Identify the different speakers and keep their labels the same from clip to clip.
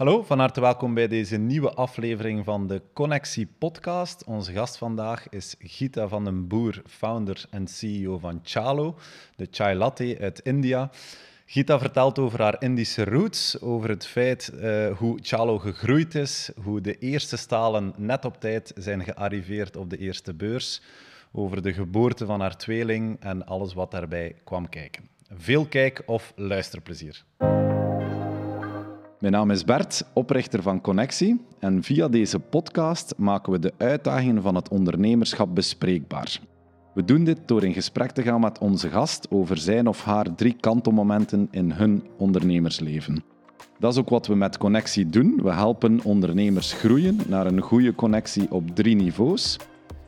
Speaker 1: Hallo, van harte welkom bij deze nieuwe aflevering van de Connectie Podcast. Onze gast vandaag is Gita van den Boer, founder en CEO van Chalo, de chai latte uit India. Gita vertelt over haar Indische roots, over het feit uh, hoe Chalo gegroeid is, hoe de eerste stalen net op tijd zijn gearriveerd op de eerste beurs, over de geboorte van haar tweeling en alles wat daarbij kwam kijken. Veel kijk- of luisterplezier. Mijn naam is Bert, oprichter van Connectie. En via deze podcast maken we de uitdagingen van het ondernemerschap bespreekbaar. We doen dit door in gesprek te gaan met onze gast over zijn of haar drie kantelmomenten in hun ondernemersleven. Dat is ook wat we met Connectie doen. We helpen ondernemers groeien naar een goede connectie op drie niveaus.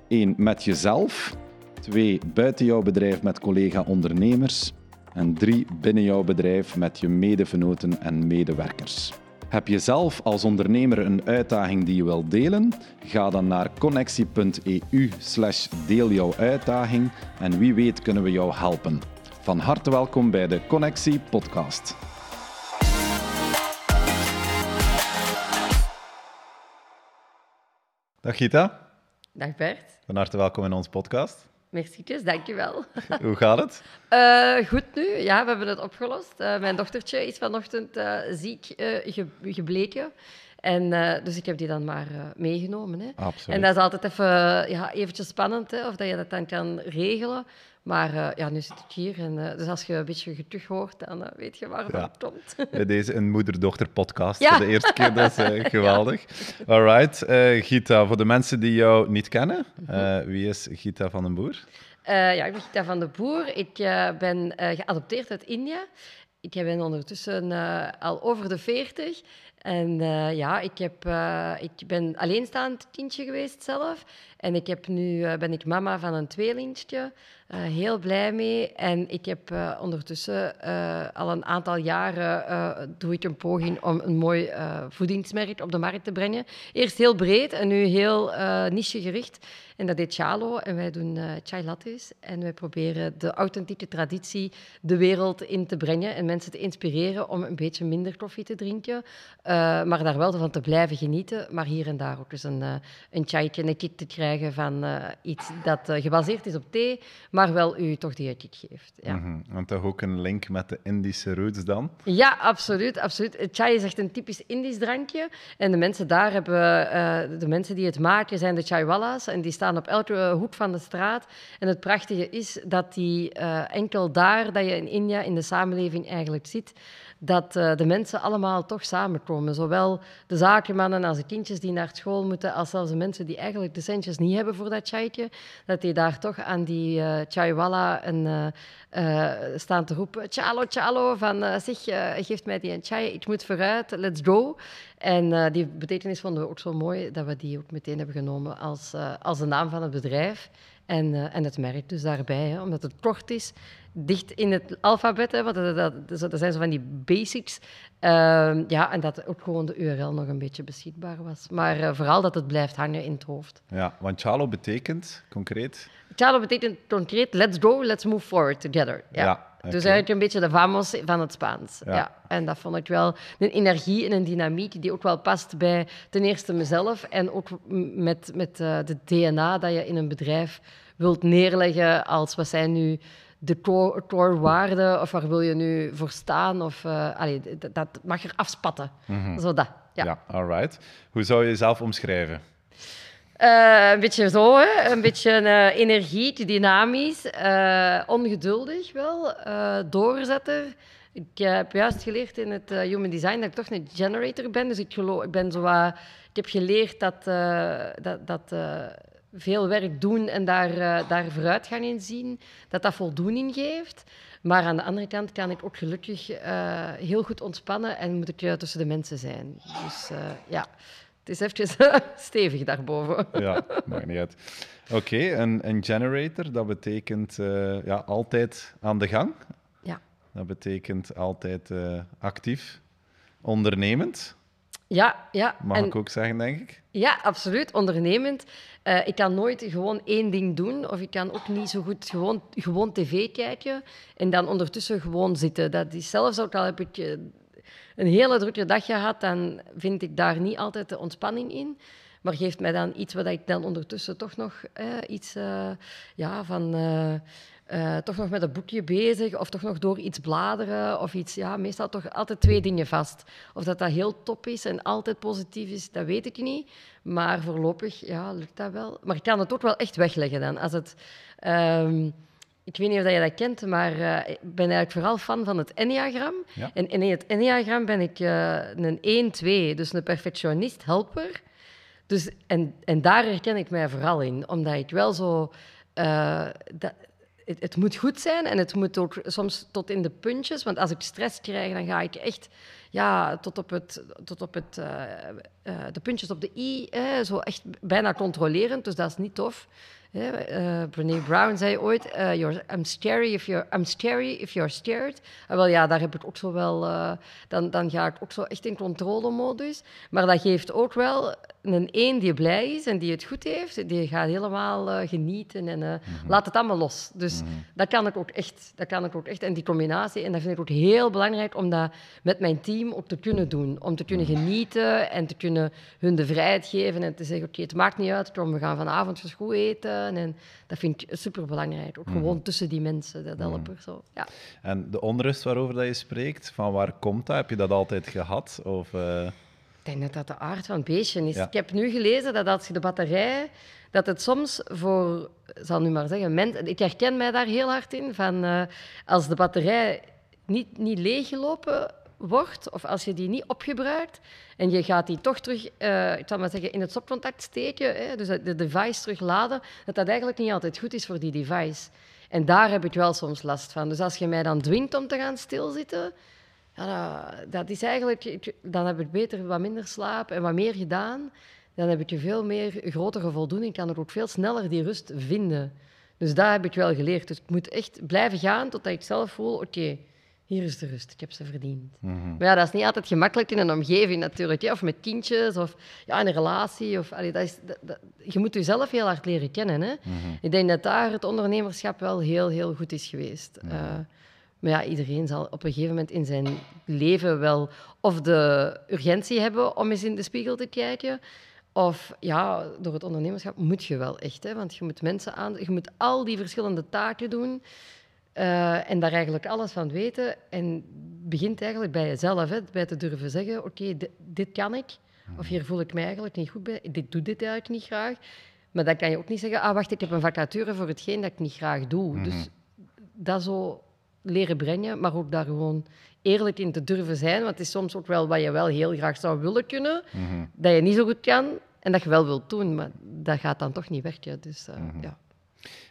Speaker 1: Eén, met jezelf. Twee, buiten jouw bedrijf met collega-ondernemers. En drie, binnen jouw bedrijf met je medevenoten en medewerkers. Heb je zelf als ondernemer een uitdaging die je wilt delen? Ga dan naar connectie.eu slash deel jouw uitdaging en wie weet kunnen we jou helpen. Van harte welkom bij de Connectie podcast. Dag Gita.
Speaker 2: Dag Bert.
Speaker 1: Van harte welkom in onze podcast.
Speaker 2: Merci, dankjewel.
Speaker 1: Hoe gaat het?
Speaker 2: Uh, goed nu, ja, we hebben het opgelost. Uh, mijn dochtertje is vanochtend uh, ziek ge gebleken. En dus ik heb die dan maar meegenomen. Hè.
Speaker 1: Absoluut.
Speaker 2: En dat is altijd even, ja, eventjes spannend, hè, of dat je dat dan kan regelen. Maar uh, ja, nu zit ik hier. En, uh, dus als je een beetje getug hoort, dan uh, weet je waar het ja. komt.
Speaker 1: Bij deze een moeder-dochter-podcast ja. voor de eerste keer. Dat is geweldig. Ja. All right. Gita, voor de mensen die jou niet kennen, wie is Gita van den Boer?
Speaker 2: ja, ik ben Gita van den Boer. Ik ben geadopteerd uit India. Ik ben ondertussen al over de 40. En ja, ik, heb, ik ben alleenstaand kindje geweest zelf. En ik heb nu, ben ik mama van een tweelingetje. Uh, heel blij mee. En ik heb uh, ondertussen uh, al een aantal jaren doe ik een poging om een mooi voedingsmerk op de markt te brengen. Eerst heel breed en nu heel niche gericht. En dat heet Chalo. En wij doen chai lattes. En wij proberen de authentieke traditie de wereld in te brengen. En mensen te inspireren om een beetje minder koffie te drinken. maar daar wel van te blijven genieten. Maar hier en daar ook eens een, een chaietje, een kick te krijgen van iets dat gebaseerd is op thee. Maar maar wel u toch die kick geeft. Ja. Mm
Speaker 1: -hmm. En toch ook een link met de Indische roots dan?
Speaker 2: Ja, absoluut. absoluut. Chai is echt een typisch Indisch drankje. En de mensen daar hebben, uh, de mensen die het maken, zijn de chaiwallas. En die staan op elke hoek van de straat. En het prachtige is dat die uh, enkel daar, dat je in India in de samenleving eigenlijk ziet, dat uh, de mensen allemaal toch samenkomen. Zowel de zakenmannen als de kindjes die naar school moeten, als zelfs de mensen die eigenlijk de centjes niet hebben voor dat chaitje, dat die daar toch aan die uh, chaiwala en, uh, staan te roepen, chalo, chalo, van zeg, geef mij die een chai, ik moet vooruit, let's go. En die betekenis vonden we ook zo mooi, dat we die ook meteen hebben genomen als, als de naam van het bedrijf. En, uh, en het merk dus daarbij, hè, omdat het kort is, dicht in het alfabet, hè, want dat, dat, dat, zijn zo van die basics. Uh, ja, en dat ook gewoon de URL nog een beetje beschikbaar was. Maar uh, vooral dat het blijft hangen in het hoofd.
Speaker 1: Ja, want Chalo betekent concreet?
Speaker 2: Chalo betekent concreet let's go, let's move forward together. Ja. ja okay. Dus eigenlijk een beetje de vamos van het Spaans. Ja. ja. En dat vond ik wel een energie en een dynamiek die ook wel past bij ten eerste mezelf en ook met, met uh, de DNA dat je in een bedrijf wilt neerleggen als wat zijn nu de core, core waarden of waar wil je nu voor staan? Of, uh, allee, dat, dat, mag er afspatten. Mm -hmm. Zo dat, ja.
Speaker 1: ja, all right. Hoe zou je jezelf omschrijven?
Speaker 2: Uh, een beetje zo, hè? een beetje uh, energiek, dynamisch, ongeduldig wel, doorzetter. Ik heb juist geleerd in het human design dat ik toch een generator ben. Dus ik, ik, ben zo, ik heb geleerd dat, dat, dat veel werk doen en daar, daar vooruitgang in zien, dat dat voldoening geeft. Maar aan de andere kant kan ik ook gelukkig heel goed ontspannen en moet ik tussen de mensen zijn. Dus ja, het is even stevig daarboven.
Speaker 1: Ja, maakt niet uit. Oké, okay, een, een generator, dat betekent ja, altijd aan de gang.
Speaker 2: Ja.
Speaker 1: Dat betekent altijd actief, ondernemend.
Speaker 2: Ja, ja.
Speaker 1: Mag en, ik ook zeggen, denk ik?
Speaker 2: Ja, absoluut. Ondernemend. Uh, ik kan nooit gewoon één ding doen, of ik kan ook niet zo goed gewoon, gewoon tv kijken en dan ondertussen gewoon zitten. Dat is zelfs ook al heb ik een hele drukke dag gehad, dan vind ik daar niet altijd de ontspanning in. Maar geeft mij dan iets wat ik dan ondertussen toch nog eh, iets ja, van. eh, eh, toch nog met een boekje bezig, of toch nog door iets bladeren, of iets, ja, meestal toch altijd twee dingen vast. Of dat dat heel top is en altijd positief is, dat weet ik niet. Maar voorlopig, ja, lukt dat wel. Maar ik kan het ook wel echt wegleggen dan. Als het, ehm, ik weet niet of je dat kent, maar eh, ik ben eigenlijk vooral fan van het Enneagram.
Speaker 3: Ja.
Speaker 2: En in het Enneagram ben ik eh, een 1-2, dus een perfectionist, helper. Dus, en, en daar herken ik mij vooral in, omdat ik wel zo... eh, dat, het, het moet goed zijn en het moet ook soms tot in de puntjes. Want als ik stress krijg, dan ga ik echt ja, tot op, het, tot op het, de puntjes op de i, zo echt bijna controlerend. Dus dat is niet tof. Eh, Brené Brown zei ooit, eh, you're, I'm, scary if you're, I'm scary if you're scared. En wel ja, daar heb ik ook zo wel... eh, dan, dan ga ik ook zo echt in controlemodus. Maar dat geeft ook wel een één die blij is en die het goed heeft. Die gaat helemaal eh, genieten en eh, laat het allemaal los. Dus dat kan ik ook echt. Dat kan ik ook echt. En die combinatie, en dat vind ik ook heel belangrijk om dat met mijn team ook te kunnen doen. Om te kunnen genieten en te kunnen hun de vrijheid geven en te zeggen, oké, het maakt niet uit, kom, we gaan vanavond eens goed eten. En dat vind ik superbelangrijk. Ook gewoon tussen die mensen, dat helpen. Zo. Ja.
Speaker 1: En de onrust waarover dat je spreekt, van waar komt dat? Heb je dat altijd gehad? Of, eh,
Speaker 2: denk dat dat de aard van het beestje is.
Speaker 1: Ja.
Speaker 2: Ik heb nu gelezen dat als je de batterij, dat het soms voor, zal nu maar zeggen, ik herken mij daar heel hard in, van eh, als de batterij niet, niet leeggelopen wordt, of als je die niet opgebruikt en je gaat die toch terug, eh, ik zal maar zeggen, in het stopcontact steken, hè, dus de device terugladen, dat dat eigenlijk niet altijd goed is voor die device. En daar heb ik wel soms last van. Dus als je mij dan dwingt om te gaan stilzitten, ja, dat, is eigenlijk... Dan heb ik beter wat minder slaap en wat meer gedaan. Dan heb ik een veel meer grotere voldoening. kan ik ook veel sneller die rust vinden. Dus dat heb ik wel geleerd. Dus ik moet echt blijven gaan totdat ik zelf voel... Oké, hier is de rust. Ik heb ze verdiend. Maar ja, dat is niet altijd gemakkelijk in een omgeving natuurlijk. Of met kindjes, of ja, in een relatie. Of, allee, dat is, dat- dat- je moet jezelf heel hard leren kennen. Hè? Ik denk dat daar het ondernemerschap wel heel, heel goed is geweest. Eh, maar ja, iedereen zal op een gegeven moment in zijn leven wel of de urgentie hebben om eens in de spiegel te kijken. Of ja, door het ondernemerschap moet je wel echt. Hè? Want je moet mensen aan... Je moet al die verschillende taken doen. eh, en daar eigenlijk alles van weten. En begint eigenlijk bij jezelf. Hè? Bij te durven zeggen, oké, di- dit kan ik. Of hier voel ik mij eigenlijk niet goed bij. Dit doe dit eigenlijk niet graag. Maar dan kan je ook niet zeggen, ah wacht, ik heb een vacature voor hetgeen dat ik niet graag doe. Dus dat zo leren brengen, maar ook daar gewoon eerlijk in te durven zijn. Want het is soms ook wel wat je wel heel graag zou willen kunnen, dat je niet zo goed kan en dat je wel wilt doen, maar dat gaat dan toch niet werken. Dus eh, ja.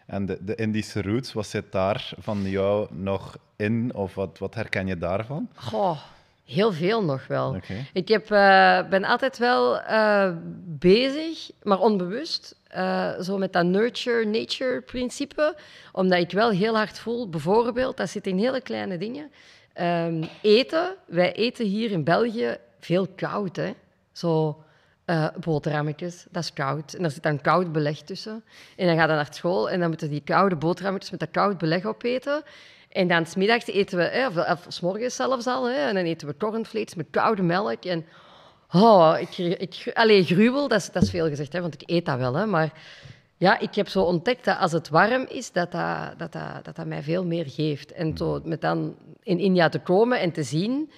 Speaker 1: en de, de Indische roots, wat zit daar van jou nog in? Of wat, wat herken je daarvan?
Speaker 2: Goh, heel veel nog wel. Ik heb, eh, ben altijd wel eh, bezig, maar onbewust, eh, zo met dat nurture-nature-principe. Omdat ik wel heel hard voel, bijvoorbeeld, dat zit in hele kleine dingen. Ehm, eten, wij eten hier in België veel koud, hè. Zo eh boterhammetjes, dat is koud. En daar zit dan koud beleg tussen. En dan ga je naar school en dan moeten die koude boterhammetjes met dat koud beleg opeten. En dan smiddags eten we, of, of 's morgens zelfs al, hè, en dan eten we cornflakes met koude melk. En oh, ik, ik, gruwel, dat is, dat is veel gezegd, hè, want ik eet dat wel. Hè, maar ja, ik heb zo ontdekt dat als het warm is, dat dat, dat, dat, dat, dat mij veel meer geeft. En zo, met dan in India te komen en te zien,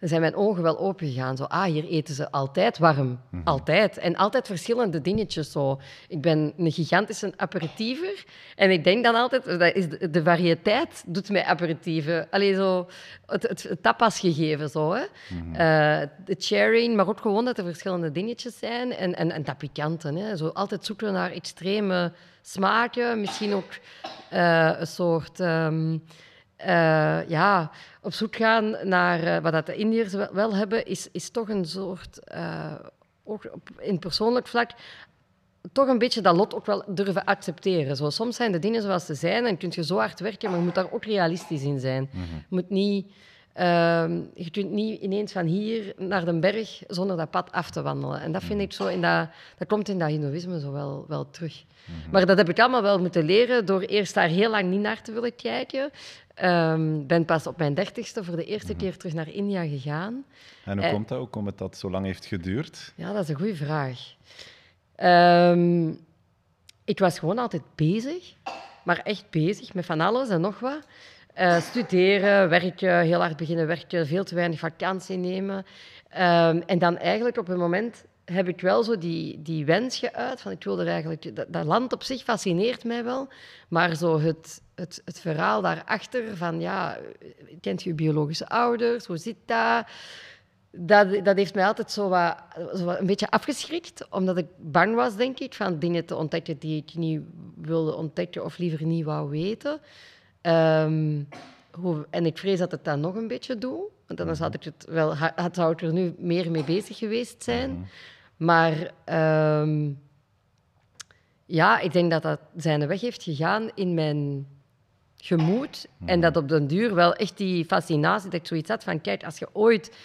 Speaker 2: dan zijn mijn ogen wel open gegaan. Zo, ah, hier eten ze altijd warm. Altijd. En altijd verschillende dingetjes. Zo. Ik ben een gigantische aperitiever. En ik denk dan altijd, dat is de, de variëteit doet mij aperitieven. Allee, zo, het, het, het tapas gegeven. Zo, hè. Eh, de sharing, maar ook gewoon dat er verschillende dingetjes zijn. En, en, en dat pikante. Hè. Zo, altijd zoeken naar extreme smaken. Misschien ook eh, een soort... ehm, eh, ja, op zoek gaan naar eh, wat dat de Indiërs wel, wel hebben, is, is toch een soort, eh, ook op, in persoonlijk vlak, toch een beetje dat lot ook wel durven accepteren. Zo, soms zijn de dingen zoals ze zijn en kun je zo hard werken, maar je moet daar ook realistisch in zijn. Je moet niet Ehm, je kunt niet ineens van hier naar de berg zonder dat pad af te wandelen. En dat vind ik zo in dat, dat komt in dat hindoeïsme zo wel, wel terug. Maar dat heb ik allemaal wel moeten leren door eerst daar heel lang niet naar te willen kijken. Ik ben pas op mijn dertigste voor de eerste keer terug naar India gegaan.
Speaker 1: En hoe komt dat? Hoe komt het dat zo lang heeft geduurd?
Speaker 2: Ja, dat is een goede vraag. Ehm, ik was gewoon altijd bezig, maar echt bezig met van alles en nog wat. Uh, studeren, werken, heel hard beginnen werken, veel te weinig vakantie nemen. Ehm, en dan eigenlijk op een moment heb ik wel zo die, die wens geuit van ik wil er eigenlijk... Dat, land op zich fascineert mij wel, maar zo het, het, het verhaal daarachter van ja, kent je biologische ouders, hoe zit dat? Dat, dat heeft mij altijd zo wat, zo een beetje afgeschrikt, omdat ik bang was, denk ik, van dingen te ontdekken die ik niet wilde ontdekken of liever niet wou weten. Ehm, hoe, en ik vrees dat het dat nog een beetje doe. Want anders had ik het wel, had, zou ik er nu meer mee bezig geweest zijn. Mhm. Maar ehm, ja, ik denk dat dat zijn weg heeft gegaan in mijn gemoed. En dat op den duur wel echt die fascinatie, dat ik zoiets had van, kijk, als je ooit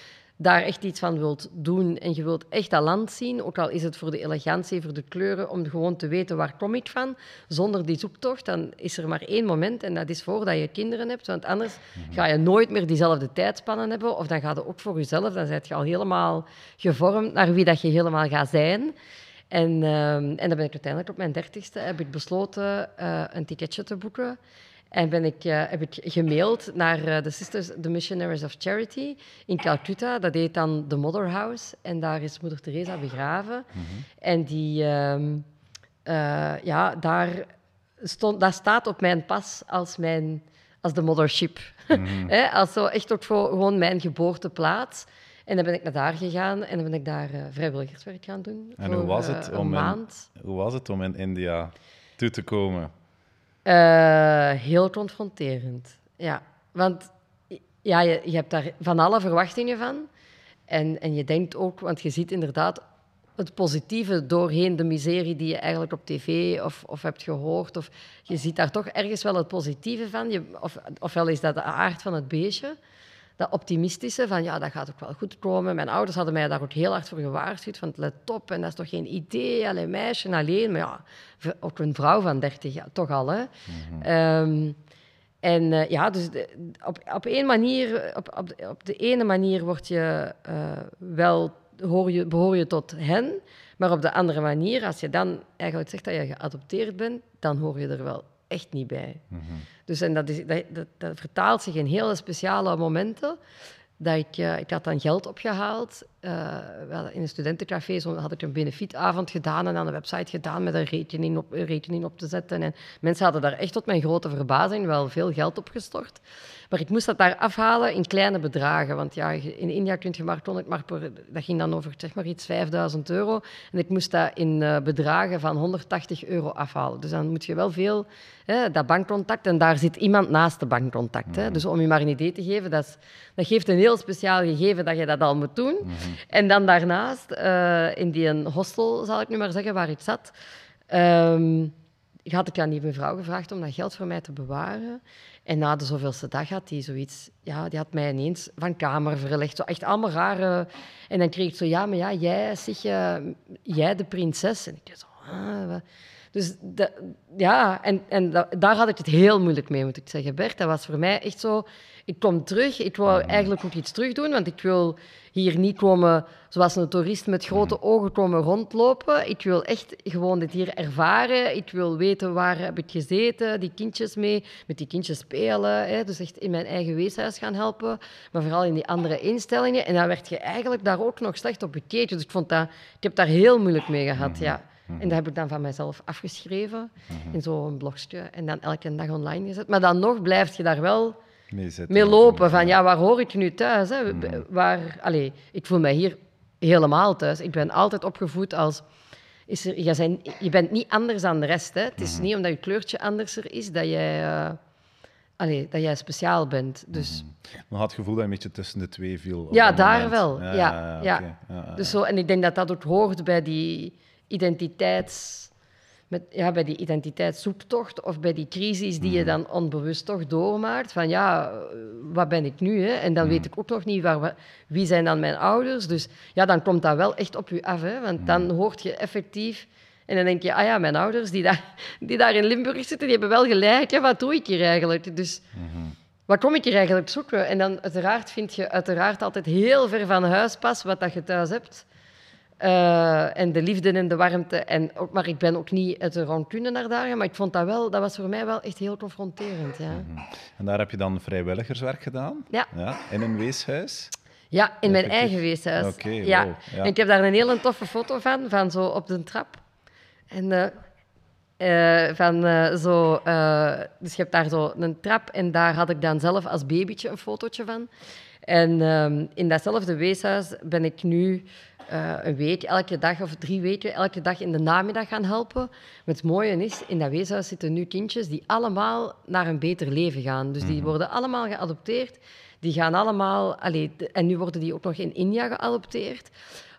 Speaker 2: daar echt iets van wilt doen en je wilt echt dat land zien, ook al is het voor de elegantie, voor de kleuren, om gewoon te weten waar kom ik van, zonder die zoektocht, dan is er maar één moment en dat is voordat je kinderen hebt, want anders mhm. ga je nooit meer diezelfde tijdspannen hebben of dan ga je ook voor jezelf, dan ben je al helemaal gevormd naar wie dat je helemaal gaat zijn. En, uh, en dan ben ik uiteindelijk op mijn dertigste heb ik besloten uh, een ticketje te boeken en ben ik, uh, heb ik gemaild naar uh, de Sisters, the Missionaries of Charity in Calcutta. Dat heet dan de Mother House. En daar is moeder Teresa begraven. Mm -hmm. En die, uh, ja, daar, stond, dat staat op mijn pas als, mijn, als de mothership. Mm -hmm. als zo echt ook voor gewoon mijn geboorteplaats. En dan ben ik naar daar gegaan en dan ben ik daar vrijwilligerswerk gaan doen.
Speaker 1: En hoe, was het om in, hoe was het om in India toe te komen?
Speaker 2: Uh, heel confronterend. Ja, want ja, je, je hebt daar van alle verwachtingen van. En, en je denkt ook, want je ziet inderdaad het positieve doorheen de miserie die je eigenlijk op tv of, of hebt gehoord. Of je ziet daar toch ergens wel het positieve van. Je, of, ofwel is dat de aard van het beestje dat optimistische van ja, dat gaat ook wel goed komen. Mijn ouders hadden mij daar ook heel hard voor gewaarschuwd, van let op, en dat is toch geen idee, alleen meisje alleen. Maar ja, ook een vrouw van 30, ja, toch al. Hè. Mhm. Ehm, en uh, ja, dus op, op één manier, op, op, de, op de ene manier word je uh, wel, hoor je, behoor je tot hen, maar op de andere manier, als je dan eigenlijk zegt dat je geadopteerd bent, dan hoor je er wel echt niet bij. Mm -hmm. Dus en dat, is, dat, dat, dat, vertaalt zich in hele speciale momenten. Dat ik, uh, ik had dan geld opgehaald. Uh, in een studentencafé zo had ik een benefietavond gedaan en aan de website gedaan met een rekening op, een rekening op te zetten. En mensen hadden daar echt tot mijn grote verbazing wel veel geld op gestort. Maar ik moest dat daar afhalen in kleine bedragen. Want ja, in India kun je maar, kon ik maar per, dat ging dan over zeg maar iets 5000 euro. En ik moest dat in uh, bedragen van 180 euro afhalen. Dus dan moet je wel veel, hè, dat bankcontact. En daar zit iemand naast de bankcontact. Hè. Dus om je maar een idee te geven, dat, is, dat geeft een heel speciaal gegeven dat je dat al moet doen. Mm -hmm. En dan daarnaast, uh, in die hostel, zal ik nu maar zeggen, waar ik zat... Um, had ik aan die mevrouw gevraagd om dat geld voor mij te bewaren. En na de zoveelste dag had die zoiets... Ja, die had mij ineens van kamer verlegd. Zo echt allemaal rare... En dan kreeg ik zo... Ja, maar ja, jij, zeg je... Jij de prinses. En ik dacht zo... Ah, dus ja, en, en da, daar had ik het heel moeilijk mee, moet ik zeggen. Bert, dat was voor mij echt zo... Ik kom terug, ik wou eigenlijk ook iets terug doen, want ik wil hier niet komen zoals een toerist met grote ogen komen rondlopen. Ik wil echt gewoon dit hier ervaren. Ik wil weten waar heb ik gezeten, die kindjes mee, met die kindjes spelen. Hè. Dus echt in mijn eigen weeshuis gaan helpen, maar vooral in die andere instellingen. En dan werd je eigenlijk daar ook nog slecht op bekeken. Dus ik, vond dat, ik heb daar heel moeilijk mee gehad, ja. En dat heb ik dan van mezelf afgeschreven in zo'n blogje en dan elke dag online gezet. Maar dan nog blijf je daar wel mee, lopen. Van ja, waar hoor ik nu thuis? Hè? Waar, allez, ik voel mij hier helemaal thuis. Ik ben altijd opgevoed als... Is er, je, zijn, je bent niet anders dan de rest. Hè? Het is niet omdat je kleurtje anders is dat jij... Uh, Allee, dat jij speciaal bent. Dus... Mm
Speaker 1: Maar had het gevoel dat je een beetje tussen de twee viel?
Speaker 2: Ja, daar wel. Ja, ja, ja. ja. Dus zo, en ik denk dat dat ook hoort bij die identiteits met, ja, bij die identiteitszoektocht of bij die crisis die je dan onbewust toch doormaakt. Van ja, eh, wat ben ik nu? Hè? En dan weet ik ook nog niet waar, we- wie zijn dan mijn ouders. Dus ja, dan komt dat wel echt op je af. Hè? Want dan hoort je effectief... En dan denk je, ah ja, mijn ouders die daar, die daar in Limburg zitten, die hebben wel gelijk. Ja, wat doe ik hier eigenlijk? Dus wat kom ik hier eigenlijk zoeken? En dan uiteraard vind je uiteraard altijd heel ver van huis pas wat dat je thuis hebt. Eh, en de liefde en de warmte. En ook, maar ik ben ook niet uit de rancune naar daar. Maar ik vond dat wel, dat was voor mij wel echt heel confronterend. Ja,
Speaker 1: En daar heb je dan vrijwilligerswerk gedaan?
Speaker 2: ja.
Speaker 1: in een weeshuis?
Speaker 2: ja in mijn eigen weeshuis.
Speaker 1: Oké,
Speaker 2: ja.
Speaker 1: wow, ja.
Speaker 2: En ik heb daar een hele toffe foto van, van zo op de trap. En eh, eh, van zo... dus je hebt daar zo een trap en daar had ik dan zelf als babytje een fotootje van. En ehm, in datzelfde weeshuis ben ik nu eh, een week, elke dag of drie weken, elke dag in de namiddag gaan helpen. Maar het mooie is, in dat weeshuis zitten nu kindjes die allemaal naar een beter leven gaan. Dus die worden allemaal geadopteerd. Die gaan allemaal... Allee, en nu worden die ook nog in India geadopteerd.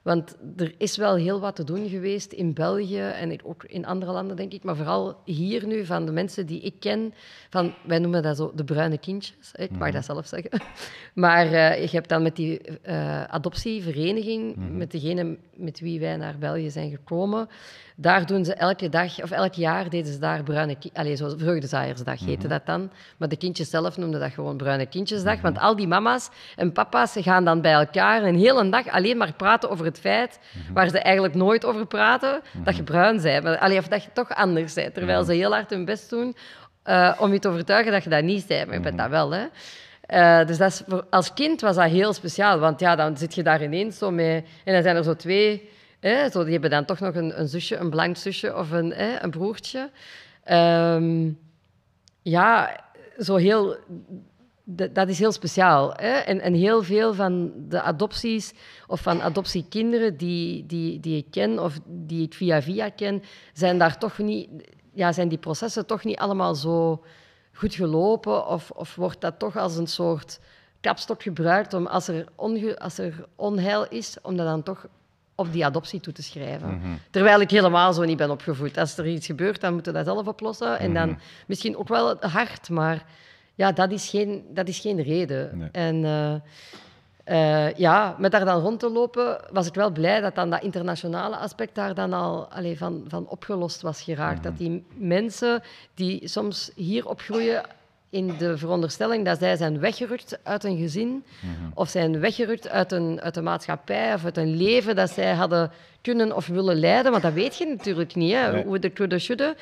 Speaker 2: Want er is wel heel wat te doen geweest in België en ook in andere landen, denk ik. Maar vooral hier nu, van de mensen die ik ken, van, wij noemen dat zo de bruine kindjes. Ik mag dat zelf zeggen. Maar eh, je hebt dan met die eh, adoptievereniging, met degene met wie wij naar België zijn gekomen, daar doen ze elke dag, of elk jaar deden ze daar bruine Allee, zo vreugdezaaiersdag heette dat dan. Maar de kindjes zelf noemden dat gewoon bruine kindjesdag. Want al die mama's en papa's gaan dan bij elkaar een hele dag alleen maar praten over het feit, waar ze eigenlijk nooit over praten, dat je bruin bent. Maar, allee, of dat je toch anders bent. Terwijl ze heel hard hun best doen eh, om je te overtuigen dat je dat niet bent. Maar je bent dat wel, hè. Eh, dus dat is voor, als kind was dat heel speciaal, want ja, dan zit je daar ineens zo mee... En dan zijn er zo twee... Hè, zo, die hebben dan toch nog een, een zusje, een blank zusje of een, hè, een broertje. Ehm, ja, zo heel... Dat is heel speciaal. Hè? En, en heel veel van de adopties of van adoptiekinderen die, die, die ik ken of die ik via via ken, zijn daar toch niet... Ja, zijn die processen toch niet allemaal zo goed gelopen? Of, of wordt dat toch als een soort kapstok gebruikt om als er, onge, als er onheil is, om dat dan toch op die adoptie toe te schrijven. Terwijl ik helemaal zo niet ben opgevoed. Als er iets gebeurt, dan moeten we dat zelf oplossen. En dan misschien ook wel hard, maar ja, dat is geen, dat is geen reden.
Speaker 1: Nee.
Speaker 2: En eh, eh, ja, met daar dan rond te lopen, was ik wel blij dat dan dat internationale aspect daar dan al allee, van, van opgelost was geraakt. Dat die mensen die soms hier opgroeien in de veronderstelling dat zij zijn weggerukt uit een gezin of zijn weggerukt uit een, uit de maatschappij of uit een leven dat zij hadden kunnen of willen leiden. Want dat weet je natuurlijk niet, hè?
Speaker 1: Nee.
Speaker 2: hoe de coulda, shoulda.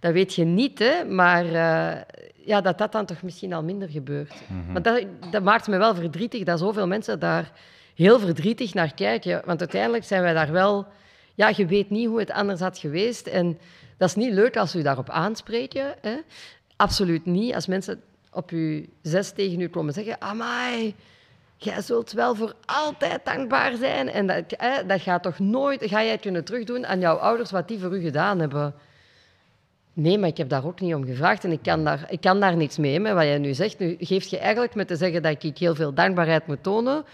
Speaker 2: Dat weet je niet, hè? maar eh, ja, dat dat dan toch misschien al minder gebeurt. Maar dat, dat maakt me wel verdrietig dat zoveel mensen daar heel verdrietig naar kijken. Want uiteindelijk zijn wij daar wel... Ja, je weet niet hoe het anders had geweest. En dat is niet leuk als u daarop aanspreken. Hè? Absoluut niet. Als mensen op u zes tegen u komen zeggen... Amai, jij zult wel voor altijd dankbaar zijn. En dat, dat gaat toch nooit... Ga jij kunnen terugdoen aan jouw ouders wat die voor u gedaan hebben? Nee, maar ik heb daar ook niet om gevraagd en ik kan daar, ik kan daar niets mee, wat jij nu zegt. Nu geeft je eigenlijk met te zeggen dat ik heel veel dankbaarheid moet tonen,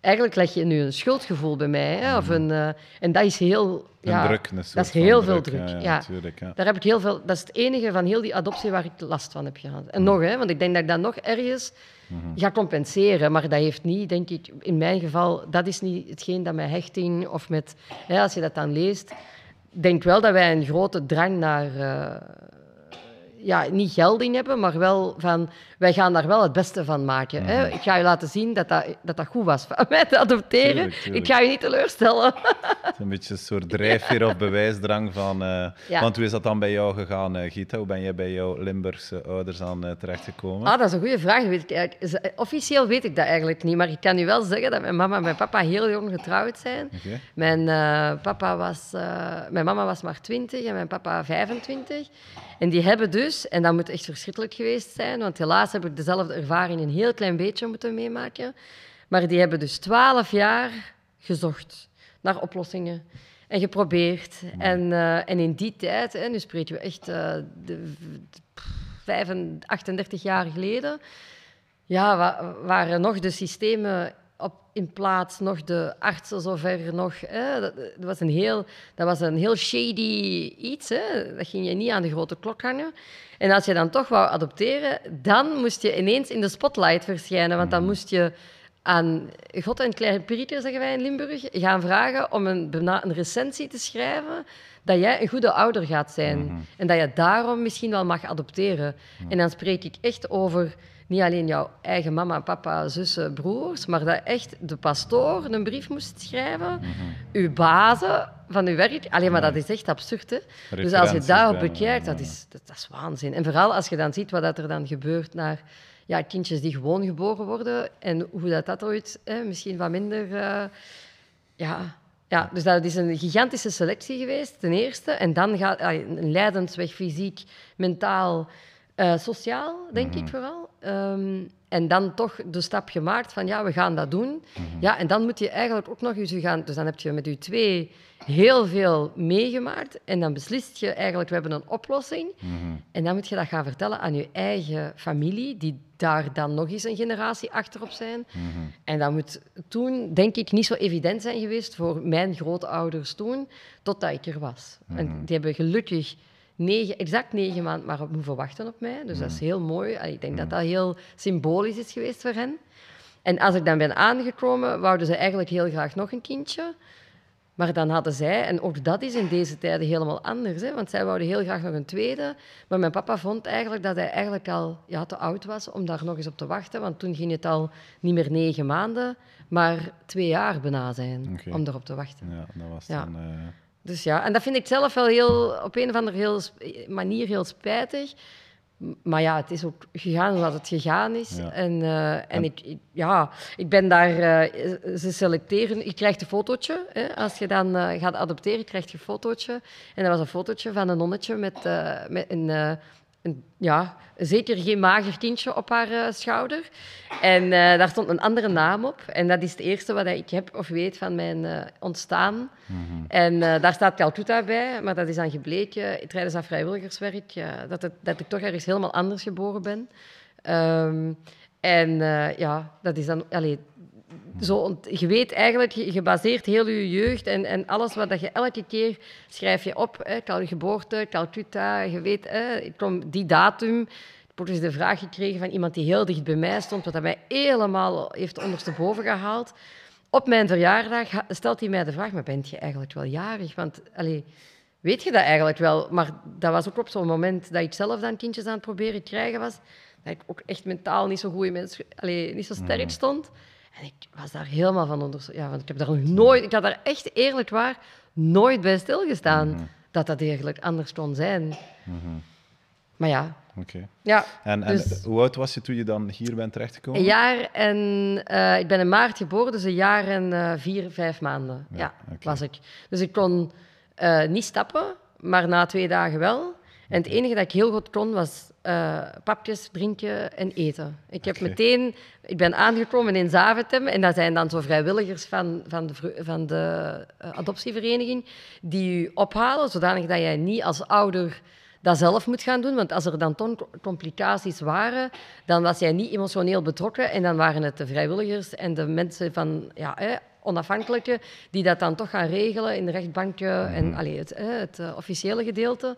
Speaker 2: eigenlijk leg je nu een schuldgevoel bij mij. Hè, of een, eh, en dat is heel...
Speaker 1: Een
Speaker 2: ja,
Speaker 1: druk, een
Speaker 2: dat is heel veel druk,
Speaker 1: Ja,
Speaker 2: ja.
Speaker 1: ja, natuurlijk, ja.
Speaker 2: Daar heb ik heel veel... Dat is het enige van heel die adoptie waar ik last van heb gehad. En nog, hè, want ik denk dat ik dat nog ergens ga compenseren. Maar dat heeft niet, denk ik, in mijn geval... Dat is niet hetgeen dat met hechting of met... Hè, als je dat dan leest... Ik denk wel dat wij een grote drang naar... eh, ja, niet gelding hebben, maar wel van... Wij gaan daar wel het beste van maken. Hè? Ik ga je laten zien dat dat, dat, dat goed was van mij te adopteren.
Speaker 1: Tuurlijk, tuurlijk.
Speaker 2: Ik ga je niet teleurstellen.
Speaker 1: Het is een beetje een soort drijfveer of bewijsdrang van... eh,
Speaker 2: Ja.
Speaker 1: Want hoe is dat dan bij jou gegaan, eh, Gita? Hoe ben jij bij jouw Limburgse ouders aan eh, terechtgekomen?
Speaker 2: Ah, dat is een goede vraag. Weet ik Officieel weet ik dat eigenlijk niet, maar ik kan u wel zeggen dat mijn mama en mijn papa heel jong getrouwd zijn. Mijn, papa was, mijn mama was maar 20 en mijn papa 25. En die hebben dus, en dat moet echt verschrikkelijk geweest zijn, want helaas heb ik dezelfde ervaring een heel klein beetje moeten meemaken. Maar die hebben dus 12 jaar gezocht naar oplossingen en geprobeerd. En, eh, en in die tijd, hè, nu spreken we echt eh, de, de, 35, 38 jaar geleden, ja, wa- waren nog de systemen op, in plaats, nog de artsen zover, nog... Hè, dat, dat was een heel, dat was een heel shady iets. Hè. Dat ging je niet aan de grote klok hangen. En als je dan toch wou adopteren, dan moest je ineens in de spotlight verschijnen. Want dan moest je aan God en Claire Pieter, zeggen wij in Limburg, gaan vragen om een, een recensie te schrijven dat jij een goede ouder gaat zijn. En dat je daarom misschien wel mag adopteren. En dan spreek ik echt over niet alleen jouw eigen mama, papa, zussen, broers, maar dat echt de pastoor een brief moest schrijven, uw bazen van uw werk. Alleen maar dat is echt absurd, hè? Dus als je daarop bekijkt, dat is, dat, dat is waanzin. En vooral als je dan ziet wat dat er dan gebeurt naar ja, kindjes die gewoon geboren worden en hoe dat, dat ooit hè, misschien wat minder... eh, ja, ja, dus dat is een gigantische selectie geweest, ten eerste. En dan gaat een lijdensweg fysiek, mentaal, eh, sociaal, denk ik vooral. Ehm, en dan toch de stap gemaakt van ja, we gaan dat doen. Ja, en dan moet je eigenlijk ook nog eens gaan. Dus dan heb je met je twee heel veel meegemaakt. En dan beslist je eigenlijk, we hebben een oplossing. En dan moet je dat gaan vertellen aan je eigen familie, die daar dan nog eens een generatie achterop zijn. En dat moet toen, denk ik, niet zo evident zijn geweest voor mijn grootouders toen, totdat ik er was. En die hebben gelukkig negen, exact negen maanden maar op moeten wachten op mij. Dus dat is heel mooi. Allee, Ik denk dat dat heel symbolisch is geweest voor hen. En als ik dan ben aangekomen, wouden ze eigenlijk heel graag nog een kindje. Maar dan hadden zij, en ook dat is in deze tijden helemaal anders, hè, want zij wouden heel graag nog een tweede. Maar mijn papa vond eigenlijk dat hij eigenlijk al ja, te oud was om daar nog eens op te wachten. Want toen ging het al niet meer negen maanden, maar twee jaar bijna zijn
Speaker 1: Oké.
Speaker 2: om erop te wachten.
Speaker 1: Ja, dat was
Speaker 2: Ja.
Speaker 1: dan...
Speaker 2: Dus ja, en dat vind ik zelf wel heel, op een of andere heel manier heel spijtig. Maar ja, het is ook gegaan zoals het gegaan is.
Speaker 1: Ja.
Speaker 2: En, eh, en,
Speaker 1: En-
Speaker 2: ik, ik- ja, ik ben daar... eh, ze selecteren... Je krijgt een fotootje. Hè, als je dan eh, gaat adopteren, krijg je een fotootje. En dat was een fotootje van een nonnetje met, met een... een, ja, zeker geen mager kindje op haar eh, schouder. En eh, daar stond een andere naam op. En dat is het eerste wat ik heb of weet van mijn eh, ontstaan. En eh, daar staat Calcutta bij, maar dat is dan gebleken tijdens dat vrijwilligerswerk dat, het, dat ik toch ergens helemaal anders geboren ben. Ehm, en ja, dat is dan... Allee, zo, je weet eigenlijk, je, baseert heel je jeugd en, en alles wat dat je elke keer schrijf je op. Hè, Cal- geboorte, Calcutta, je weet, hè, ik kom die datum. Ik heb eens de vraag gekregen van iemand die heel dicht bij mij stond, wat dat mij helemaal heeft ondersteboven gehaald. Op mijn verjaardag stelt hij mij de vraag, maar bent je eigenlijk wel jarig? Want, allee, weet je dat eigenlijk wel? Maar dat was ook op zo'n moment dat ik zelf dan kindjes aan het proberen krijgen was, dat ik ook echt mentaal niet zo goed in mijn allee, niet zo sterk stond. En ik was daar helemaal van onder... Ja, want ik heb daar nog nooit... Ik had daar echt eerlijk waar nooit bij stilgestaan dat dat eigenlijk anders kon zijn. Maar ja,
Speaker 1: Oké.
Speaker 2: ja.
Speaker 1: En, en
Speaker 2: dus-
Speaker 1: hoe oud was je toen je dan hier bent terechtgekomen?
Speaker 2: Een jaar en... eh, ik ben in maart geboren, dus een jaar en eh, vier, vijf maanden.
Speaker 1: Ja,
Speaker 2: was ik. Dus ik kon eh, niet stappen, maar na twee dagen wel. En het enige dat ik heel goed kon, was eh, papjes drinken en eten. Ik heb meteen... Ik ben aangekomen in Zaventem en dat zijn dan zo vrijwilligers van, van de, van de eh, adoptievereniging die u ophalen, zodanig dat jij niet als ouder dat zelf moet gaan doen. Want als er dan toch complicaties waren, dan was jij niet emotioneel betrokken. En dan waren het de vrijwilligers en de mensen van ja, onafhankelijke die dat dan toch gaan regelen in de rechtbankje en allee, het, het eh, officiële gedeelte.